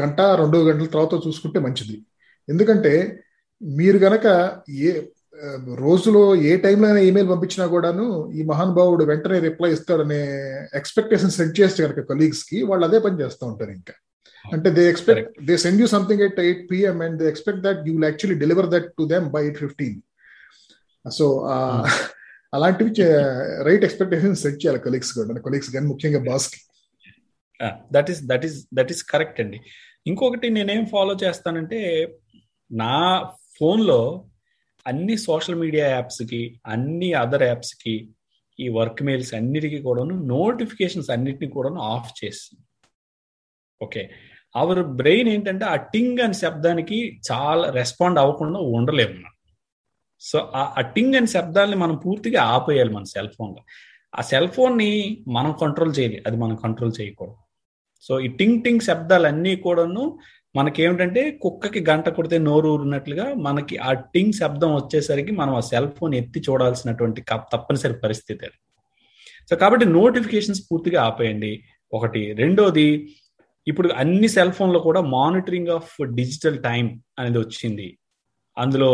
గంట రెండు గంటల తర్వాత చూసుకుంటే మంచిది. ఎందుకంటే మీరు గనక ఏ రోజులో ఏ టైంలో అయినా ఈమెయిల్ పంపించినా కూడాను ఈ మహానుభావుడు వెంటనే రిప్లై ఇస్తాడనే ఎక్స్పెక్టేషన్ సెట్ చేస్తే కనుక కొలీగ్స్కి వాళ్ళు అదే పని చేస్తూ ఉంటారు ఇంకా. అంటే they expect they send you something at eight PM and they expect that you will actually deliver that to them by eight fifteen. So అలాంటివి రైట్ ఎక్స్పెక్టేషన్ సెట్ చేయాలి కొలీగ్స్ కూడా. కొలీగ్స్ కానీ ముఖ్యంగా బాస్కి that is that is that is correct అండి. ఇంకొకటి నేనేం follow చేస్తానంటే నా ఫోన్లో అన్ని సోషల్ మీడియా యాప్స్కి అన్ని అదర్ యాప్స్కి ఈ వర్క్ మెయిల్స్ అన్నిటికీ కూడాను నోటిఫికేషన్స్ అన్నిటిని కూడాను ఆఫ్ చేసి. ఓకే అవర్ బ్రెయిన్ ఏంటంటే ఆ టింగ్ అని శబ్దానికి చాలా రెస్పాండ్ అవ్వకుండా ఉండలేము సో ఆ టింగ్ అని శబ్దాన్ని మనం పూర్తిగా ఆపేయాలి మన సెల్ ఫోన్లో ఆ సెల్ ఫోన్ని మనం కంట్రోల్ చేయాలి. అది మనం కంట్రోల్ చేయకూడదు. సో ఈ టింగ్ టింగ్ శబ్దాలన్నీ కూడాను మనకేమిటంటే కుక్కకి గంట కొడితే నోరు ఊరినట్లుగా మనకి ఆ టింగ్ శబ్దం వచ్చేసరికి మనం ఆ సెల్ ఫోన్ ఎత్తి చూడాల్సినటువంటి తప్పనిసరి పరిస్థితి అది. సో కాబట్టి నోటిఫికేషన్స్ పూర్తిగా ఆపేయండి. ఒకటి. రెండోది ఇప్పుడు అన్ని సెల్ ఫోన్లో కూడా మానిటరింగ్ ఆఫ్ డిజిటల్ టైం అనేది వచ్చింది. అందులో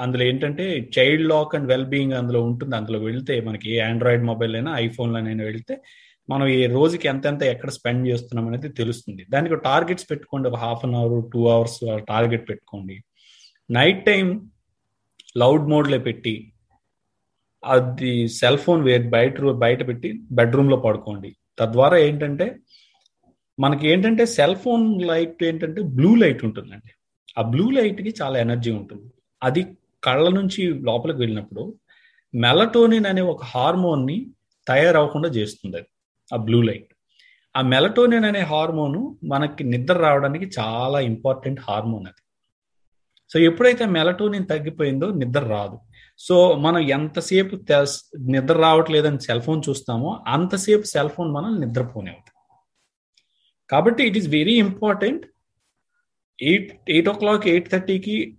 అందులో ఏంటంటే child lock and well being అందులో ఉంటుంది. అందులో వెళ్తే మనకి ఏ ఆండ్రాయిడ్ మొబైల్ అయినా ఐఫోన్లోనైనా వెళ్తే మనం ఈ రోజుకి ఎంతెంత ఎక్కడ స్పెండ్ చేస్తున్నాం అనేది తెలుస్తుంది. దానికి టార్గెట్స్ పెట్టుకోండి. ఒక half an hour two hours target పెట్టుకోండి. నైట్ టైం లౌడ్ మోడ్లో పెట్టి అది సెల్ ఫోన్ వే బయట బయట పెట్టి బెడ్రూమ్లో పడుకోండి. తద్వారా ఏంటంటే మనకి ఏంటంటే సెల్ ఫోన్ లైట్ ఏంటంటే బ్లూ లైట్ ఉంటుందండి. ఆ బ్లూ లైట్కి చాలా ఎనర్జీ ఉంటుంది. అది కళ్ళ నుంచి లోపలికి వెళ్ళినప్పుడు మెలటోనిన్ అనే ఒక హార్మోన్ని తయారవకుండా చేస్తుంది అది. ఆ బ్లూ లైట్ ఆ మెలటోనిన్ అనే హార్మోను మనకి నిద్ర రావడానికి చాలా ఇంపార్టెంట్ హార్మోన్ అది. సో ఎప్పుడైతే మెలటోనిన్ తగ్గిపోయిందో నిద్ర రాదు. సో మనం ఎంతసేపు నిద్ర రావట్లేదని సెల్ ఫోన్ చూస్తామో అంతసేపు సెల్ ఫోన్ మనం నిద్రపోనే అవుతాం కాబట్టి it is very important eight eight o'clock eight థర్టీకి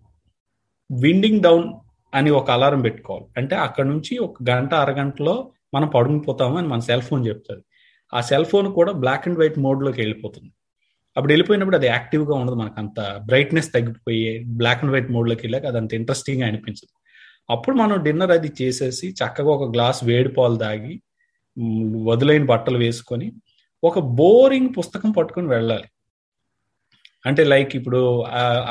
విండింగ్ డౌన్ అని ఒక అలారం పెట్టుకోవాలి. అంటే అక్కడ నుంచి ఒక గంట అరగంటలో మనం పడుకుపోతామని అని మన సెల్ ఫోన్ చెప్తుంది. ఆ సెల్ ఫోన్ కూడా బ్లాక్ అండ్ వైట్ మోడ్లోకి వెళ్ళిపోతుంది. అప్పుడు వెళ్ళిపోయినప్పుడు అది యాక్టివ్గా ఉండదు. మనకు అంత బ్రైట్నెస్ తగ్గిపోయి బ్లాక్ అండ్ వైట్ మోడ్లోకి వెళ్ళాక అది అంత ఇంట్రెస్టింగ్గా అనిపించదు. అప్పుడు మనం డిన్నర్ అది చేసేసి చక్కగా ఒక గ్లాస్ వేడి పాలు తాగి వదులైన బట్టలు వేసుకొని ఒక బోరింగ్ పుస్తకం పట్టుకొని వెళ్ళాలి. అంటే లైక్ ఇప్పుడు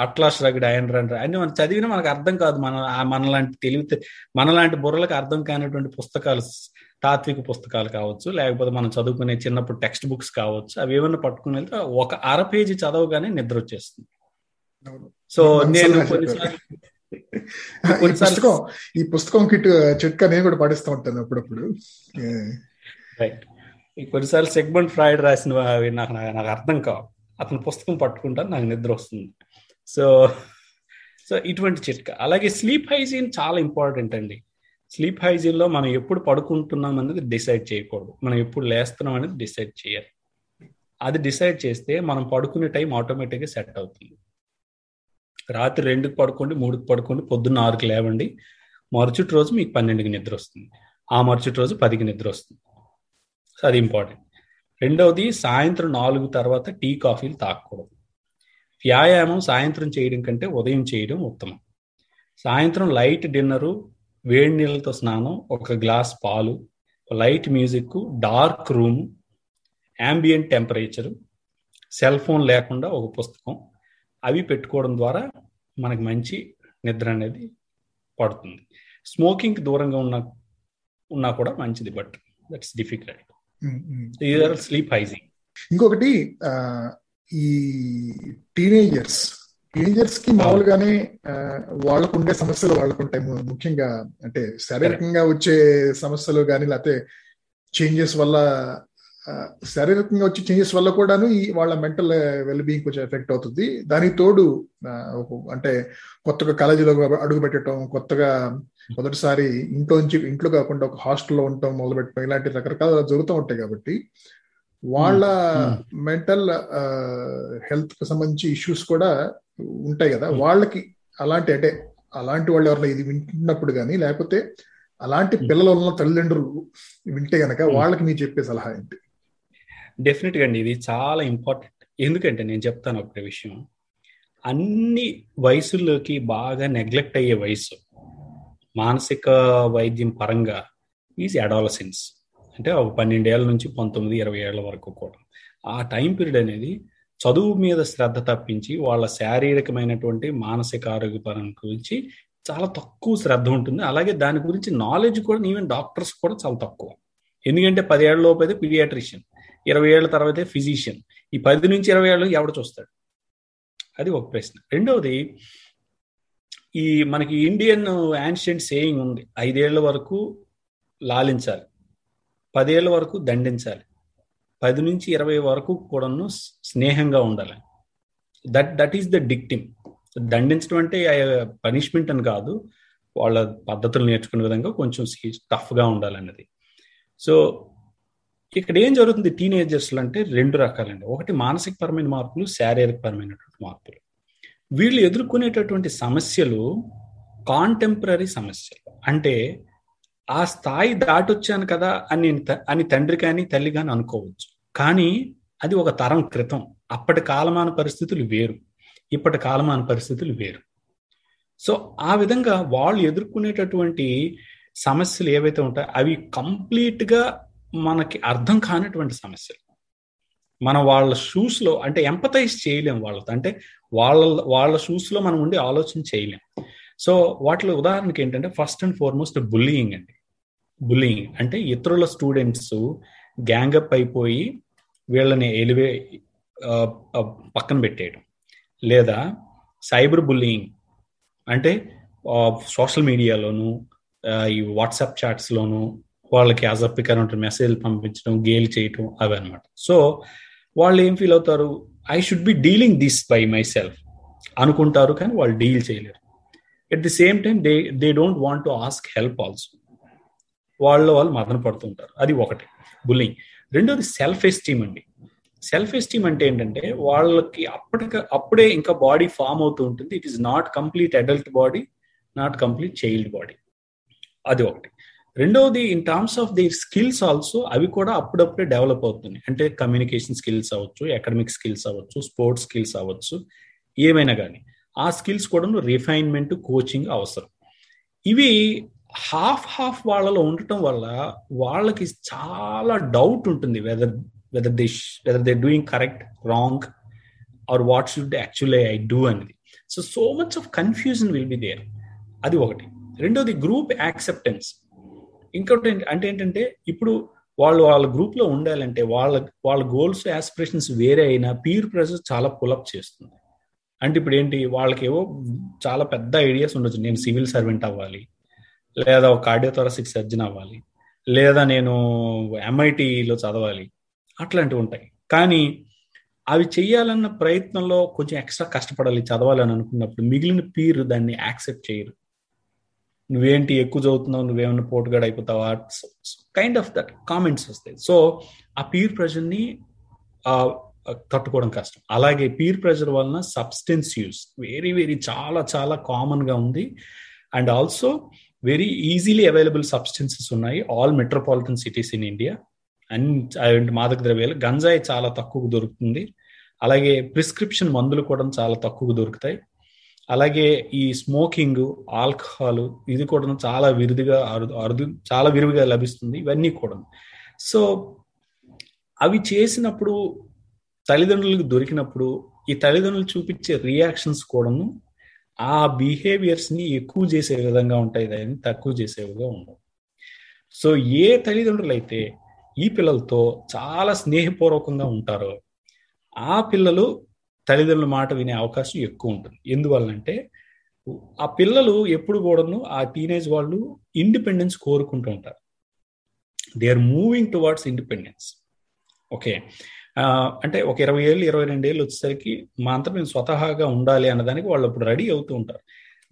అట్లాస్ రగడ్ అయన్ రన్ అన్ని మనం చదివినా మనకు అర్థం కాదు. మన మనలాంటి తెలివితే మనలాంటి బుర్రలకు అర్థం కానిటువంటి పుస్తకాలు తాత్విక పుస్తకాలు కావచ్చు లేకపోతే మనం చదువుకునే చిన్నప్పుడు టెక్స్ట్ బుక్స్ కావచ్చు అవి ఏమన్నా పట్టుకుని వెళ్తే ఒక అర పేజీ చదవగానే నిద్ర వచ్చేస్తుంది. సో నేను పుస్తకం ఈ పుస్తకం కిట్ చిట్కా నేను కూడా పాటిస్తూ ఉంటాను అప్పుడప్పుడు. రైట్ కొన్నిసార్లు సెగ్మెంట్ ఫ్రాయిడ్ రాసిన నాకు నాకు అర్థం కావు. అతను పుస్తకం పట్టుకుంటాను నాకు నిద్ర వస్తుంది. సో సో ఇటువంటి చిట్కా. అలాగే స్లీప్ హైజీన్ చాలా ఇంపార్టెంట్ అండి. స్లీప్ హైజీన్లో మనం ఎప్పుడు పడుకుంటున్నాం అనేది డిసైడ్ చేయకూడదు. మనం ఎప్పుడు లేస్తున్నాం అనేది డిసైడ్ చేయాలి. అది డిసైడ్ చేస్తే మనం పడుకునే టైం ఆటోమేటిక్గా సెట్ అవుతుంది. రాత్రి రెండుకి పడుకోండి మూడుకి పడుకోండి పొద్దున్న ఆరుకి లేవండి. మరుచుటి రోజు మీకు పన్నెండుకి నిద్ర వస్తుంది. ఆ మరుచుటి రోజు పదికి నిద్ర వస్తుంది. అది ఇంపార్టెంట్ రెండవది సాయంత్రం నాలుగు తర్వాత టీ కాఫీలు తాగకూడదు వ్యాయామం సాయంత్రం చేయడం కంటే ఉదయం చేయడం ఉత్తమం. సాయంత్రం లైట్ డిన్నరు వేడి నీళ్ళతో స్నానం ఒక గ్లాస్ పాలు light music dark room ambient temperature cell phone లేకుండా ఒక పుస్తకం అవి పెట్టుకోవడం ద్వారా మనకు మంచి నిద్ర అనేది పడుతుంది. స్మోకింగ్ దూరంగా ఉన్న ఉన్నా కూడా మంచిది but that's difficult. Sleep hygiene ఇంకొకటి ఈ టీనేజర్స్ టీనేజర్స్కి మామూలుగానే వాళ్ళకు ఉండే సమస్యలు వాళ్ళకు ఉంటాయి ముఖ్యంగా అంటే శారీరకంగా వచ్చే సమస్యలు కానీ లేకపోతే చేంజెస్ వల్ల శారీరకంగా వచ్చే చేంజెస్ వల్ల కూడాను ఈ వాళ్ళ మెంటల్ వెల్ బీయింగ్ కొంచెం ఎఫెక్ట్ అవుతుంది. దానికి తోడు అంటే కొత్తగా కాలేజీలో అడుగు పెట్టడం కొత్తగా మొదటిసారి ఇంట్లో నుంచి ఇంట్లో కాకుండా ఒక హాస్టల్లో ఉండటం మొదలు పెట్టడం ఇలాంటి రకరకాల జరుగుతూ ఉంటాయి కాబట్టి వాళ్ళ మెంటల్ హెల్త్కి సంబంధించి ఇష్యూస్ కూడా ఉంటాయి కదా. వాళ్ళకి అలాంటి అంటే అలాంటి వాళ్ళు ఎవరైనా ఇది వింటున్నప్పుడు కానీ లేకపోతే అలాంటి పిల్లలు ఉన్న తల్లిదండ్రులు వింటే గనక వాళ్ళకి మీరు చెప్పే సలహా ఏంటి? డెఫినెట్గా అండి. ఇది చాలా ఇంపార్టెంట్ ఎందుకంటే నేను చెప్తాను ఒక విషయం. అన్ని వయసుల్లోకి బాగా నెగ్లెక్ట్ అయ్యే వయసు మానసిక వైద్యం పరంగా ఈజ్ అడాలసెన్స్ అంటే ఒక పన్నెండేళ్ళ నుంచి పంతొమ్మిది ఇరవై ఏళ్ళ వరకు కూడా. ఆ టైం పీరియడ్ అనేది చదువు మీద శ్రద్ధ తప్పించి వాళ్ళ శారీరకమైనటువంటి మానసిక ఆరోగ్యపరం గురించి చాలా తక్కువ శ్రద్ధ ఉంటుంది. అలాగే దాని గురించి నాలెడ్జ్ కూడా ఈవెన్ డాక్టర్స్ కూడా చాలా తక్కువ. ఎందుకంటే పదేళ్ళ లోపు అయితే పీడియాట్రిషియన్ ఇరవై ఏళ్ళ తర్వాత ఫిజిషియన్ ఈ పది నుంచి ఇరవై ఏళ్ళు ఎవడు చూస్తాడు? అది ఒక ప్రశ్న. రెండవది ఈ మనకి ఇండియన్ యాన్షియంట్ సేయింగ్ ఉంది. ఐదేళ్ళ వరకు లాలించాలి పదేళ్ళ వరకు దండించాలి. పది నుంచి ఇరవై వరకు కూడాను స్నేహంగా ఉండాలి. That that is the dictum. దండించడం అంటే పనిష్మెంట్ అని కాదు. వాళ్ళ పద్ధతులు నేర్చుకునే విధంగా కొంచెం టఫ్గా ఉండాలన్నది. సో ఇక్కడ ఏం జరుగుతుంది? టీనేజర్స్లో అంటే రెండు రకాలండి. ఒకటి మానసిక పరమైన మార్పులు శారీరక పరమైనటువంటి మార్పులు. వీళ్ళు ఎదుర్కొనేటటువంటి సమస్యలు కాంటెంపరీ సమస్యలు. అంటే ఆ స్థాయి దాటొచ్చాను కదా అని అని తండ్రి కానీ తల్లి కానీ అనుకోవచ్చు. కానీ అది ఒక తరం క్రితం. అప్పటి కాలమాన పరిస్థితులు వేరు. ఇప్పటి కాలమాన పరిస్థితులు వేరు. సో ఆ విధంగా వాళ్ళు ఎదుర్కొనేటటువంటి సమస్యలు ఏవైతే ఉంటాయో అవి కంప్లీట్గా మనకి అర్థం కానటువంటి సమస్యలు. మనం వాళ్ళ షూస్లో అంటే ఎంపతైజ్ చేయలేం వాళ్ళతో. అంటే వాళ్ళ వాళ్ళ షూస్లో మనం ఉండి ఆలోచన చేయలేం. సో వాటిలో ఉదాహరణకి ఏంటంటే ఫస్ట్ అండ్ ఫార్మోస్ట్ బుల్లింగ్ అండి. బులింగ్ అంటే ఇతరుల స్టూడెంట్స్ గ్యాంగప్ అయిపోయి వీళ్ళని ఎలివే పక్కన పెట్టేయడం. లేదా సైబర్ బుల్లింగ్ అంటే సోషల్ మీడియాలోను ఈ వాట్సాప్ చాట్స్లోను వాళ్ళకి అజప్పికర మెసేజ్ పంపించడం గేల్ చేయటం అవి అనమాట సో వాళ్ళు ఏం ఫీల్ అవుతారు? I should be dealing this by myself అనుకుంటారు కానీ వాళ్ళు డీల్ చేయలేరు. At the same time they they don't want to ask help also వాళ్ళు వాళ్ళు మదన పడుతుంటారు అది ఒకటి. బుల్లింగ్. రెండోది సెల్ఫ్ ఎస్టీమ్ అండి. సెల్ఫ్ ఎస్టీమ్ అంటే ఏంటంటే వాళ్ళకి అప్పటిక అప్పుడే ఇంకా బాడీ ఫామ్ అవుతూ ఉంటుంది. It is not complete adult body not complete child body అది ఒకటి. రెండవది in terms of the skills also అవి కూడా అప్పుడప్పుడే డెవలప్ అవుతున్నాయి. అంటే కమ్యూనికేషన్ స్కిల్స్ అవ్వచ్చు అకాడమిక్ స్కిల్స్ అవ్వచ్చు స్పోర్ట్స్ స్కిల్స్ అవ్వచ్చు ఏమైనా కానీ. ఆ స్కిల్స్ కూడా రిఫైన్మెంట్ కోచింగ్ అవసరం. ఇవి హాఫ్ హాఫ్ వాళ్ళలో ఉండటం వల్ల వాళ్ళకి చాలా డౌట్ ఉంటుంది whether whether they whether they doing correct wrong or what should actually I do అనేది so so much of confusion will be there. అది ఒకటి. రెండోది గ్రూప్ యాక్సెప్టెన్స్. ఇంకోటి అంటే ఏంటంటే ఇప్పుడు వాళ్ళు వాళ్ళ గ్రూప్లో ఉండాలంటే వాళ్ళ వాళ్ళ గోల్స్ యాస్పిరేషన్స్ వేరే అయినా పీర్ ప్రెషర్ చాలా పులప్ చేస్తుంది. అంటే ఇప్పుడు ఏంటి వాళ్ళకేవో చాలా పెద్ద ఐడియాస్ ఉండొచ్చు. నేను సివిల్ సర్వెంట్ అవ్వాలి. లేదా ఒక కార్డియోథొరసిక్ సర్జన్ అవ్వాలి లేదా నేను ఎంఐటిలో చదవాలి అట్లాంటివి ఉంటాయి. కానీ అవి చేయాలన్న ప్రయత్నంలో కొంచెం ఎక్స్ట్రా కష్టపడాలి చదవాలని అనుకున్నప్పుడు మిగిలిన పీర్ దాన్ని యాక్సెప్ట్ చేయరు. నువ్వేంటి ఎక్కువ చదువుతున్నావు నువ్వేమన్నా పోటుగాడు అయిపోతావా? కైండ్ ఆఫ్ దట్ కామెంట్స్ వస్తాయి. సో ఆ పీర్ ప్రెషర్ని తట్టుకోవడం కష్టం. అలాగే పీర్ ప్రెషర్ వలన సబ్స్టెన్స్ యూస్ వెరీ వెరీ చాలా చాలా కామన్గా ఉంది. And also very easily available substances ఉన్నాయి. All metropolitan cities in India and మాదక ద్రవ్యాలు గంజాయి చాలా తక్కువ దొరుకుతుంది. అలాగే ప్రిస్క్రిప్షన్ మందులు కూడా చాలా తక్కువ దొరుకుతాయి. అలాగే ఈ స్మోకింగ్ ఆల్కహాల్ ఇది కూడా చాలా విరుదుగా అరుదు అరుదు చాలా విరివిగా లభిస్తుంది. ఇవన్నీ కూడా. సో అవి చేసినప్పుడు తల్లిదండ్రులకు దొరికినప్పుడు ఈ తల్లిదండ్రులు చూపించే రియాక్షన్స్ కూడాను ఆ బిహేవియర్స్ని ఎక్కువ చేసే విధంగా ఉంటాయి దాన్ని తక్కువ చేసే విధంగా ఉండవు. సో ఏ తల్లిదండ్రులు అయితే ఈ పిల్లలతో చాలా స్నేహపూర్వకంగా ఉంటారో ఆ పిల్లలు తల్లిదండ్రుల మాట వినే అవకాశం ఎక్కువ ఉంటుంది. ఎందువల్లంటే ఆ పిల్లలు ఎప్పుడు కూడాను ఆ టీనేజ్ వాళ్ళు ఇండిపెండెన్స్ కోరుకుంటూ ఉంటారు. They are moving towards independence okay అంటే ఒక ఇరవై ఏళ్ళు ఇరవై రెండు ఏళ్ళు వచ్చేసరికి మా అంతా మేము స్వతహాగా ఉండాలి అన్నదానికి వాళ్ళు అప్పుడు రెడీ అవుతూ ఉంటారు.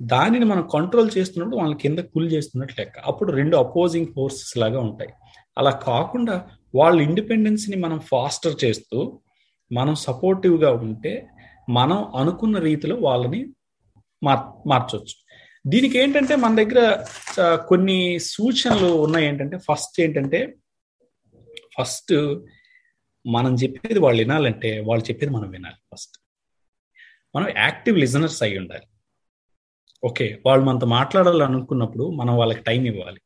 దానిని మనం కంట్రోల్ చేస్తున్నప్పుడు వాళ్ళని కింద కూల్ చేస్తున్నట్లు లెక్క. అప్పుడు రెండు అపోజింగ్ ఫోర్సెస్ లాగా ఉంటాయి. అలా కాకుండా వాళ్ళ ఇండిపెండెన్స్ని మనం ఫాస్టర్ చేస్తూ మనం సపోర్టివ్గా ఉంటే మనం అనుకున్న రీతిలో వాళ్ళని మార్ మార్చవచ్చు దీనికి ఏంటంటే మన దగ్గర కొన్ని సూచనలు ఉన్నాయి ఏంటంటే ఫస్ట్ ఏంటంటే ఫస్ట్ మనం చెప్పేది వాళ్ళు వినాలంటే వాళ్ళు చెప్పేది మనం వినాలి ఫస్ట్ మనం యాక్టివ్ లిజనర్స్ అయి ఉండాలి. ఓకే వాళ్ళు మనతో మాట్లాడాలనుకున్నప్పుడు మనం వాళ్ళకి టైం ఇవ్వాలి.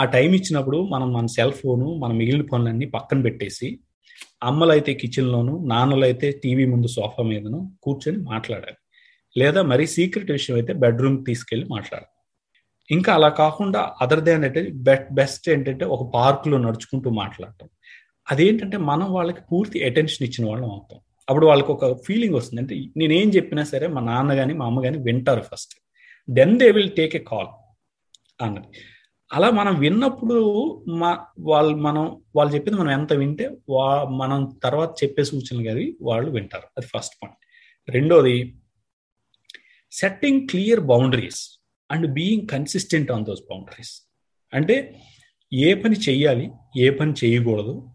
ఆ టైం ఇచ్చినప్పుడు మనం మన సెల్ ఫోను మన మిగిలిన పనులన్నీ పక్కన పెట్టేసి అమ్మలైతే కిచెన్లోను నాన్నలైతే టీవీ ముందు సోఫా మీదను కూర్చొని మాట్లాడాలి. లేదా మరీ సీక్రెట్ విషయం అయితే బెడ్రూమ్ తీసుకెళ్ళి మాట్లాడాలి. ఇంకా అలా కాకుండా అదర్ దాన్ అంటే బెస్ట్ ఏంటంటే ఒక పార్కులో నడుచుకుంటూ మాట్లాడటం. అదేంటంటే మనం వాళ్ళకి పూర్తి అటెన్షన్ ఇచ్చిన వాళ్ళం అవుతాం. అప్పుడు వాళ్ళకి ఒక ఫీలింగ్ వస్తుంది. అంటే నేనేం చెప్పినా సరే మా నాన్న కానీ మా అమ్మ కానీ వింటారు first then they will take a call అన్నది. అలా మనం విన్నప్పుడు మా వాళ్ళు మనం వాళ్ళు చెప్పింది మనం ఎంత వింటే వా మనం తర్వాత చెప్పే సూచనలు కానీ వాళ్ళు వింటారు. అది ఫస్ట్ పాయింట్ రెండోది setting clear boundaries and being consistent on those boundaries అంటే ఏ పని చెయ్యాలి ఏ పని చేయకూడదు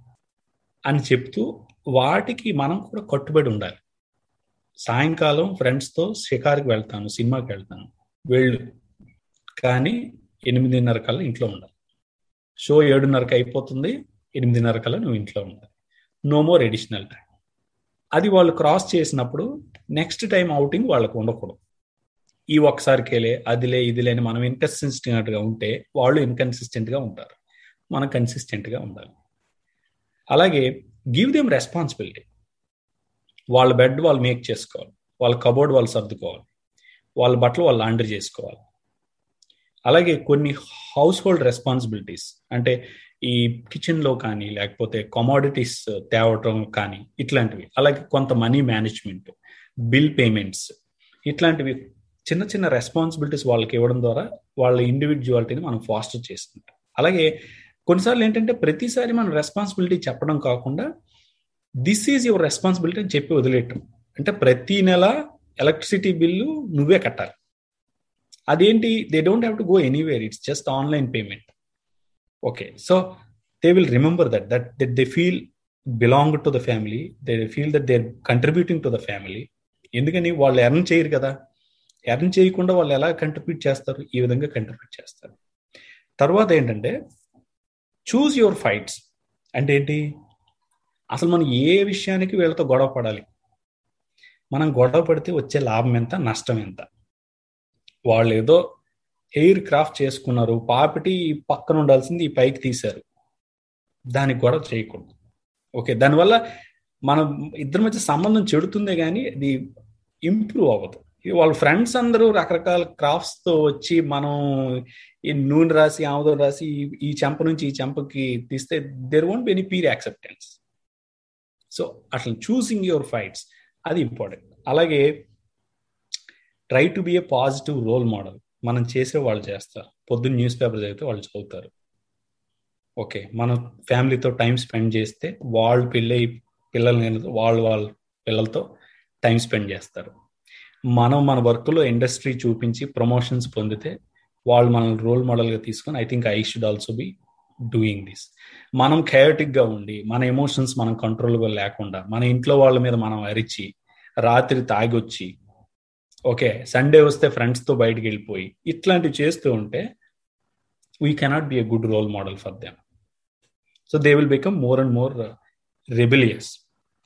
అని చెప్తూ వాటికి మనం కూడా కట్టుబడి ఉండాలి. సాయంకాలం ఫ్రెండ్స్తో షికార్కి వెళ్తాను సినిమాకి వెళ్తాను వెళ్ళు. కానీ ఎనిమిదిన్నర కల్లా ఇంట్లో ఉండాలి. షో ఏడున్నరకి అయిపోతుంది ఎనిమిదిన్నర కల్లా నువ్వు ఇంట్లో ఉండాలి. నో మోర్ ఎడిషనల్ టైం అది వాళ్ళు క్రాస్ చేసినప్పుడు నెక్స్ట్ టైం అవుటింగ్ వాళ్ళకు ఉండకూడదు. ఈ ఒక్కసారికేలే అదిలే ఇదిలే అని మనం ఇన్కన్సిస్టెంట్గా ఉంటే వాళ్ళు ఇన్కన్సిస్టెంట్గా ఉంటారు. మనం కన్సిస్టెంట్గా ఉండాలి. అలాగే గివ్ దెమ్ రెస్పాన్సిబిలిటీ. వాళ్ళ బెడ్ వాళ్ళు మేక్ చేసుకోవాలి. వాళ్ళ కబోర్డ్ వాళ్ళు సర్దుకోవాలి. వాళ్ళ బట్టలు వాళ్ళు లాండ్రీ చేసుకోవాలి. అలాగే కొన్ని హౌస్ హోల్డ్ రెస్పాన్సిబిలిటీస్ అంటే ఈ కిచెన్లో కానీ లేకపోతే కమాడిటీస్ తేవటం కానీ ఇట్లాంటివి. అలాగే కొంత మనీ మేనేజ్మెంట్ బిల్ పేమెంట్స్ ఇట్లాంటివి చిన్న చిన్న రెస్పాన్సిబిలిటీస్ వాళ్ళకి ఇవ్వడం ద్వారా వాళ్ళ ఇండివిజువాలిటీని మనం ఫాస్టర్ చేస్తుంటాం. అలాగే కొన్నిసార్లు ఏంటంటే ప్రతిసారి మనం రెస్పాన్సిబిలిటీ చెప్పడం కాకుండా దిస్ ఈజ్ యువర్ రెస్పాన్సిబిలిటీ అని చెప్పి వదిలేయటం. అంటే ప్రతి నెల ఎలక్ట్రిసిటీ బిల్లు నువ్వే కట్టాలి. అదేంటి? They don't have to go anywhere it's just online payment okay so they will remember that that that they feel belong to the family they feel that they contributing to the family ఎందుకని? వాళ్ళు earn చేయరు కదా. Earn చేయకుండా వాళ్ళు ఎలా contribute చేస్తారు? ఈ విధంగా కంట్రిబ్యూట్ చేస్తారు. తర్వాత ఏంటంటే చూజ్ యువర్ ఫైట్స్ అంటే ఏంటి? అసలు మనం ఏ విషయానికి వీళ్ళతో గొడవ పడాలి? మనం గొడవ పడితే వచ్చే లాభం ఎంత? నష్టం ఎంత? వాళ్ళు ఏదో ఎయిర్ క్రాఫ్ట్ చేసుకున్నారు. పాపిటి పక్కన ఉండాల్సింది ఈ పైకి తీశారు. దానికి గొడవ చేయకూడదు. ఓకే దానివల్ల మనం ఇద్దరి మధ్య సంబంధం చెడుతుందే కానీ అది ఇంప్రూవ్ అవ్వదు. వాళ్ళ ఫ్రెండ్స్ అందరూ రకరకాల క్రాఫ్ట్స్తో వచ్చి మనం ఈ నూనె రాసి ఆముదం రాసి ఈ చెంప నుంచి ఈ చెంపకి తీస్తే there won't be any peer acceptance so అట్లా చూసింగ్ యువర్ ఫైట్స్ అది ఇంపార్టెంట్ అలాగే try to be a positive role model మనం చేసే వాళ్ళు చేస్తారు. పొద్దున్న న్యూస్ పేపర్ చదివితే వాళ్ళు చదువుతారు. ఓకే మనం ఫ్యామిలీతో టైం స్పెండ్ చేస్తే వాళ్ళు పిల్లై పిల్లల్ని వాళ్ళు వాళ్ళ పిల్లలతో టైం స్పెండ్ చేస్తారు. మనం మన వర్క్లో ఇండస్ట్రీ చూపించి ప్రమోషన్స్ పొందితే వాళ్ళు మనల్ని రోల్ మోడల్గా తీసుకొని I think I should also be doing this మనం గా ఉండి మన ఎమోషన్స్ మనం కంట్రోల్గా లేకుండా మన ఇంట్లో వాళ్ళ మీద మనం అరిచి రాత్రి తాగొచ్చి ఓకే సండే వస్తే ఫ్రెండ్స్తో బయటికి వెళ్ళిపోయి ఇట్లాంటివి చేస్తూ ఉంటే we cannot be a good role model for them so they will become more and more rebellious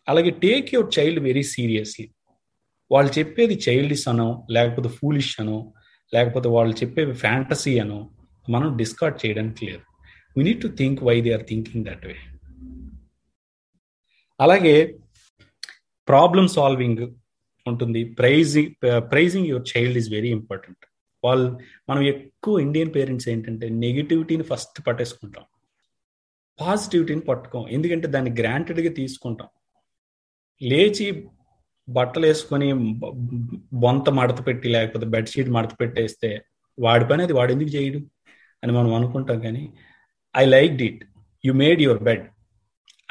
అలాగే take your child very seriously వాళ్ళు చెప్పేది చైల్డిష్ అనో లేకపోతే ఫూలిష్ అనో లేకపోతే వాళ్ళు చెప్పేవి ఫ్యాంటసీ అనో మనం డిస్కార్డ్ చేయడానికి లేదు. We need to think why they are thinking that way అలాగే ప్రాబ్లమ్ సాల్వింగ్ ఉంటుంది. Praising praising your child is very important వాళ్ళు మనం ఎక్కువ ఇండియన్ పేరెంట్స్ ఏంటంటే నెగిటివిటీని ఫస్ట్ పట్టేసుకుంటాం. పాజిటివిటీని పట్టుకోం. ఎందుకంటే దాన్ని గ్రాంటెడ్గా తీసుకుంటాం. లేచి బట్టలు వేసుకొని బొంత మడత పెట్టి లేకపోతే బెడ్షీట్ మడత పెట్టేస్తే వాడి పని అది వాడు ఎందుకు చేయడు? అని మనం అనుకుంటాం కానీ I like did you made your bed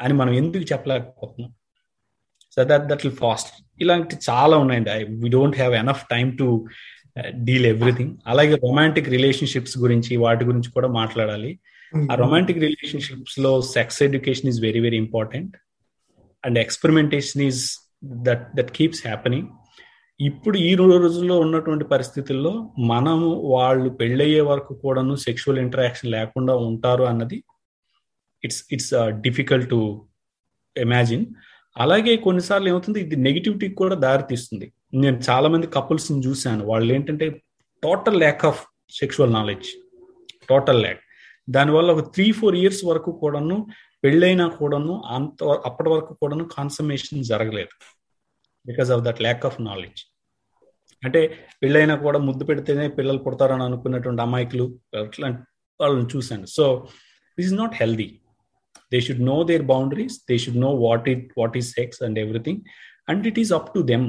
అని మనం ఎందుకు చెప్పలేకపోతున్నాం? So that that will fast ఇలాంటి చాలా ఉన్నాయండి. I we don't have enough time to deal everything అలాగే రొమాంటిక్ రిలేషన్షిప్స్ గురించి వాటి గురించి కూడా మాట్లాడాలి. ఆ romantic రిలేషన్షిప్స్లో sex education is very very important and experimentation is that that keeps happening ఇప్పుడు ఈ రోజుల్లో ఉన్నటువంటి పరిస్థితుల్లో మనము వాళ్ళు పెళ్ళయ్యే వరకు కూడాను సెక్షువల్ ఇంటరాక్షన్ లేకుండా ఉంటారు అన్నది it's it's difficult to imagine అలాగే కొన్నిసార్లు ఏమవుతుంది ఇది నెగిటివిటీకి కూడా దారితీస్తుంది నేను చాలా మంది కపుల్స్ని చూశాను. వాళ్ళు ఏంటంటే total lack of sexual knowledge total lack దానివల్ల ఒక త్రీ ఫోర్ ఇయర్స్ వరకు కూడాను పెళ్ళైనా కూడాను అంత అప్పటి వరకు కూడాను కాన్సమేషన్ జరగలేదు. Because of that lack of knowledge అంటే పెళ్ళైనా కూడా ముద్దు పెడితేనే పిల్లలు పుడతారని అనుకున్నటువంటి అమాయకులు అట్లాంటి వాళ్ళని చూశాను. So this is not healthy they should know their boundaries they should know what it what is sex and everything and it is up to them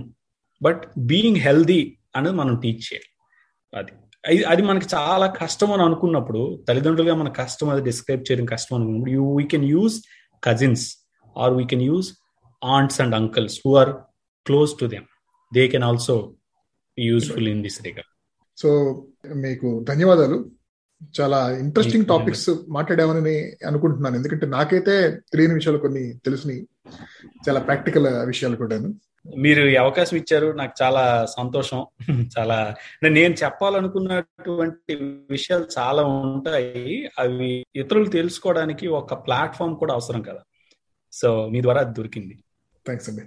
but being healthy అనేది మనం టీచ్ చేయాలి. అది అది మనకి చాలా కష్టం అని అనుకున్నప్పుడు తల్లిదండ్రులుగా మన కష్టం అది డిస్క్రైబ్ చేయడం కష్టం అనుకున్నప్పుడు you we can use cousins or we can use aunts and uncles who are close to them they can also useful in this regard so మీకు ధన్యవాదాలు. చాలా ఇంట్రెస్టింగ్ టాపిక్స్ మాట్లాడామని అనుకుంటున్నాను. ఎందుకంటే నాకైతే తెలియని విషయాలు కొన్ని తెలుసుని చాలా ప్రాక్టికల్ విషయాలు కూడాను. మీరు ఈ అవకాశం ఇచ్చారు. నాకు చాలా సంతోషం. చాలా నేను చెప్పాలనుకున్నటువంటి విషయాలు చాలా ఉంటాయి. అవి ఇతరులు తెలుసుకోవడానికి ఒక ప్లాట్ఫామ్ కూడా అవసరం కదా. సో మీ ద్వారా అది దొరికింది. థ్యాంక్స్ అండి